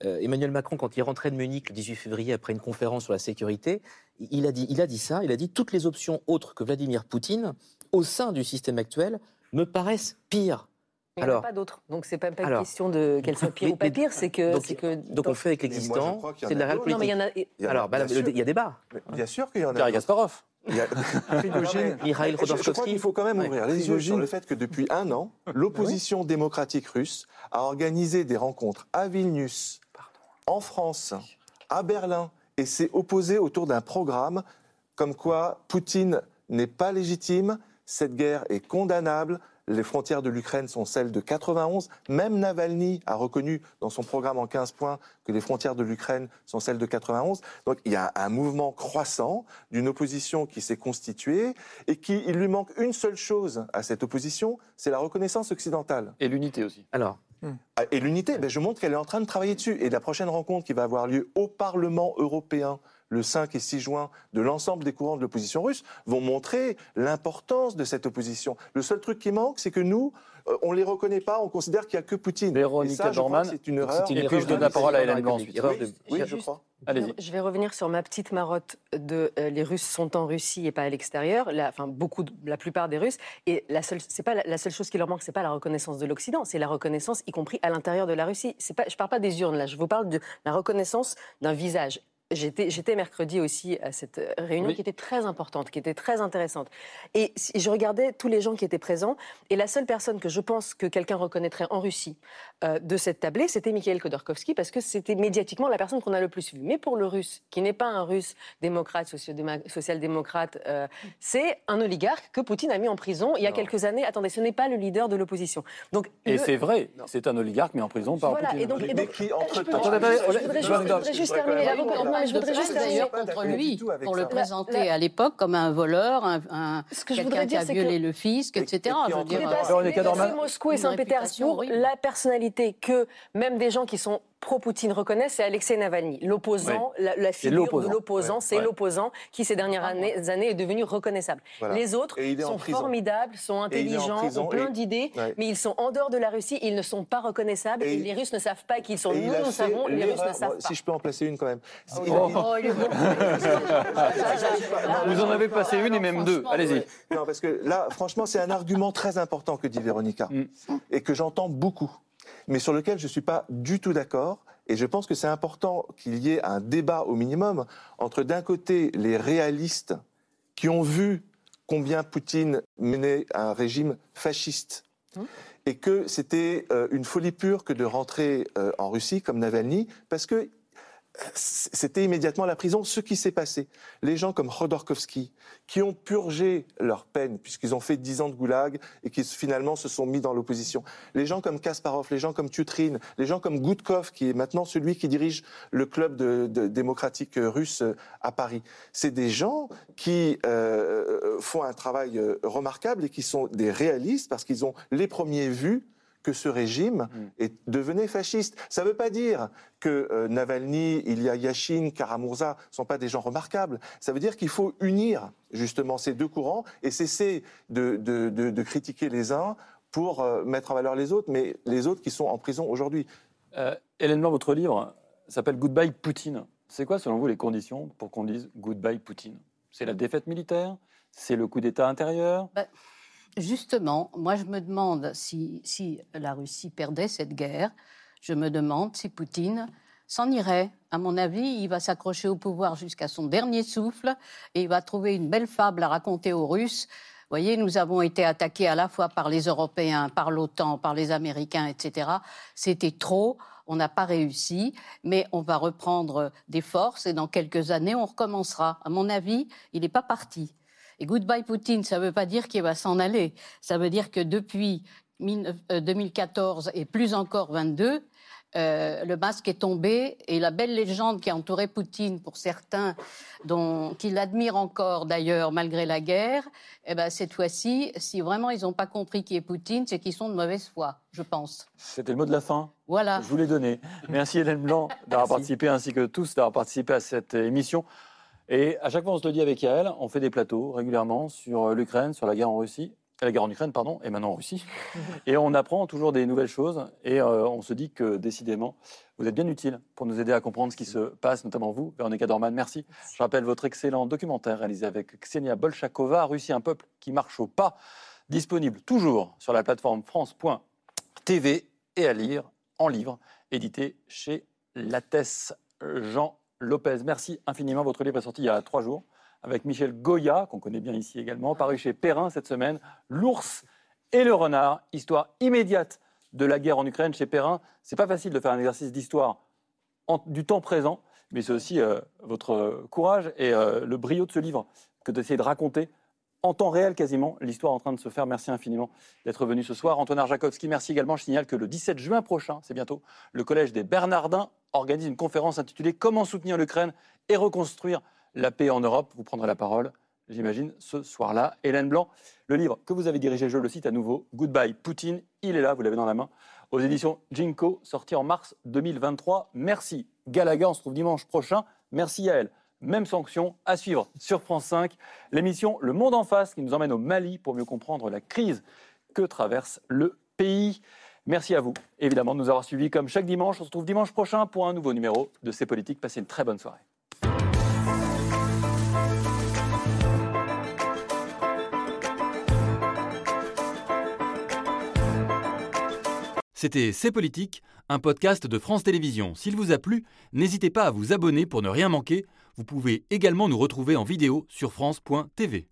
euh, Emmanuel Macron, quand il rentrait de Munich le 18 février après une conférence sur la sécurité, il a dit, il a dit ça. Il a dit toutes les options autres que Vladimir Poutine au sein du système actuel me paraissent pires. Mais il n'y en a pas d'autres. Donc c'est pas, pas Alors- une question de qu'elle soit pire Mais- ou pas pire, c'est que. donc- c'est que Donc on fait avec l'existant. C'est de la réelle d'autres. Non, mais il y en a. Il y a- Alors, bah, bien le- sûr. il y a débat. Bien sûr qu'il y en a. Kasparov. Il y a- Mikhail Je- Je, crois Khodorkovsky. qu'il faut quand même Ouais. ouvrir les yeux sur le fait que depuis un an, l'opposition démocratique russe a organisé des rencontres à Vilnius, en France, à Berlin, et s'est opposée autour d'un programme comme quoi Poutine n'est pas légitime, cette guerre est condamnable, les frontières de l'Ukraine sont celles de 91. Même Navalny a reconnu dans son programme en 15 points que les frontières de l'Ukraine sont celles de 91. Donc il y a un mouvement croissant d'une opposition qui s'est constituée et qui, il lui manque une seule chose à cette opposition, c'est la reconnaissance occidentale. Et l'unité aussi. Alors, Ah, Et l'unité, ben, je montre qu'elle est en train de travailler dessus. Et la prochaine rencontre qui va avoir lieu au Parlement européen le 5 et 6 juin de l'ensemble des courants de l'opposition russe vont montrer l'importance de cette opposition. Le seul truc qui manque, c'est que nous, euh, on les reconnaît pas, on considère qu'il y a que Poutine. Véronica et ça, je crois Dorman, que c'est une erreur. une Et puis je donne la parole à Hélène la Blanc ensuite. Erreur de- Oui, Je crois. Allez-y. Je vais revenir sur ma petite marotte de euh, les Russes sont en Russie et pas à l'extérieur. La, enfin, beaucoup, de- la plupart des Russes. Et la seule, c'est pas la, la seule chose qui leur manque, c'est pas la reconnaissance de l'Occident, c'est la reconnaissance, y compris à l'intérieur de la Russie. C'est pas, je parle pas des urnes là, je vous parle de la reconnaissance d'un visage. J'étais, mercredi aussi à cette euh, réunion Oui. qui était très importante, qui était très intéressante. Et je regardais tous les gens qui étaient présents, et la seule personne que je pense que quelqu'un reconnaîtrait en Russie euh, de cette tablée, c'était Mikhail Khodorkovsky, parce que c'était médiatiquement la personne qu'on a le plus vue. Mais pour le russe, qui n'est pas un russe démocrate, social-démocrate, euh, c'est un oligarque que Poutine a mis en prison il y a Non. quelques années. Attendez, ce n'est pas le leader de l'opposition. Donc, Et le- c'est vrai, c'est un oligarque mis en prison par Voilà, Poutine. et donc, et Mais donc, qui, je je voudrais juste- je- je voudrais juste je voudrais terminer. Mais je voudrais juste d'ailleurs contre lui, pour le présenter La- la- à l'époque comme un voleur, un, un- Ce que je quelqu'un qui a violé que le fisc, Et- et etc. euh. Moscou et Saint-Pétersbourg, la personnalité que même des gens qui sont pro-Poutine reconnaissent, c'est Alexei Navalny. L'opposant, la, la figure de l'opposant. Ouais, c'est ouais. l'opposant qui, ces dernières années, années, est devenu reconnaissable. Voilà. Les autres sont formidables, sont intelligents, prison, ont plein et- d'idées, Ouais. mais ils sont en dehors de la Russie, ils ne sont pas reconnaissables, Et les Russes ne savent pas qui ils sont. Et Nous, nous savons, les Russes ne savent pas. Si je peux en placer une quand même. oui. Il a- Oh. il- il est bon. Vous en avez passé une et même deux. Franchement, Allez-y. Non, parce que là, franchement, c'est un argument très important que dit Véronica Mm. et que j'entends beaucoup, mais sur lequel je ne suis pas du tout d'accord. Et je pense que c'est important qu'il y ait un débat au minimum entre d'un côté les réalistes qui ont vu combien Poutine menait un régime fasciste et que c'était euh, une folie pure que de rentrer euh, en Russie comme Navalny parce que c'était immédiatement la prison. Ce qui s'est passé, les gens comme Khodorkovsky, qui ont purgé leur peine, puisqu'ils ont fait 10 ans de goulag et qui finalement se sont mis dans l'opposition. Les gens comme Kasparov, les gens comme Tutrin, les gens comme Gudkov, qui est maintenant celui qui dirige le club de- démocratique russe euh, à Paris. C'est des gens qui euh, font un travail euh, remarquable et qui sont des réalistes parce qu'ils ont les premiers vus que ce régime est, devenait fasciste. Ça ne veut pas dire que euh, Navalny, Ilya Yashin, Karamurza ne sont pas des gens remarquables. Ça veut dire qu'il faut unir justement ces deux courants et cesser de, de- de- de critiquer les uns pour euh, mettre en valeur les autres, mais les autres qui sont en prison aujourd'hui. Euh, Hélène Blanc, votre livre s'appelle Goodbye Poutine. C'est quoi, selon vous, les conditions pour qu'on dise Goodbye Poutine? C'est la défaite militaire? C'est le coup d'État intérieur? Justement, moi je me demande si, si la Russie perdait cette guerre, je me demande si Poutine s'en irait. À mon avis, il va s'accrocher au pouvoir jusqu'à son dernier souffle et il va trouver une belle fable à raconter aux Russes. Vous voyez, nous avons été attaqués à la fois par les Européens, par l'OTAN, par les Américains, etc. C'était trop, on n'a pas réussi, mais on va reprendre des forces et dans quelques années, on recommencera. À mon avis, il n'est pas parti. Et goodbye Poutine, ça ne veut pas dire qu'il va s'en aller. Ça veut dire que depuis 19- euh, 2014 et plus encore 22, euh, le masque est tombé et la belle légende qui a entouré Poutine pour certains, dont qui l'admirent encore d'ailleurs malgré la guerre, eh ben cette fois-ci, si vraiment ils n'ont pas compris qui est Poutine, c'est qu'ils sont de mauvaise foi, je pense. C'était le mot de la fin. Voilà. Je vous l'ai donné. Merci Hélène Blanc d'avoir participé, ainsi que tous d'avoir participé à cette émission. Et à chaque fois, on se le dit avec Yael, on fait des plateaux régulièrement sur l'Ukraine, sur la guerre en Russie, euh, la guerre en Ukraine, pardon, et maintenant en Russie. Et on apprend toujours des nouvelles choses. Et euh, on se dit que décidément, vous êtes bien utile pour nous aider à comprendre ce qui se passe, notamment vous, Véronica Dorman. Merci. Je rappelle votre excellent documentaire réalisé avec Ksenia Bolchakova, Russie, un peuple qui marche au pas, disponible toujours sur la plateforme France.tv et à lire en livre, édité chez Lattès Jean Lopez. Merci infiniment. Votre livre est sorti il y a trois jours avec Michel Goya, qu'on connaît bien ici également, paru chez Perrin cette semaine. L'ours et le renard, histoire immédiate de la guerre en Ukraine chez Perrin. C'est pas facile de faire un exercice d'histoire du temps présent, mais c'est aussi euh, votre courage et euh, le brio de ce livre que d'essayer de raconter en temps réel quasiment. L'histoire en train de se faire. Merci infiniment d'être venu ce soir. Antoine Arjakovski, merci également. Je signale que le 17 juin prochain, c'est bientôt, le Collège des Bernardins organise une conférence intitulée Comment soutenir l'Ukraine et reconstruire la paix en Europe. Vous prendrez la parole, j'imagine, ce soir-là. Hélène Blanc, le livre que vous avez dirigé, je le cite à nouveau, Goodbye Poutine, il est là, vous l'avez dans la main, aux éditions Jinko, sorti en mars 2023. Merci Galaga, on se trouve dimanche prochain. Merci Yael. Même sanction à suivre sur France 5. L'émission Le Monde en face qui nous emmène au Mali pour mieux comprendre la crise que traverse le pays. Merci à vous, évidemment, de nous avoir suivis comme chaque dimanche. On se retrouve dimanche prochain pour un nouveau numéro de C'est Politique. Passez une très bonne soirée. C'était C'est Politique, un podcast de France Télévisions. S'il vous a plu, n'hésitez pas à vous abonner pour ne rien manquer. Vous pouvez également nous retrouver en vidéo sur France.tv.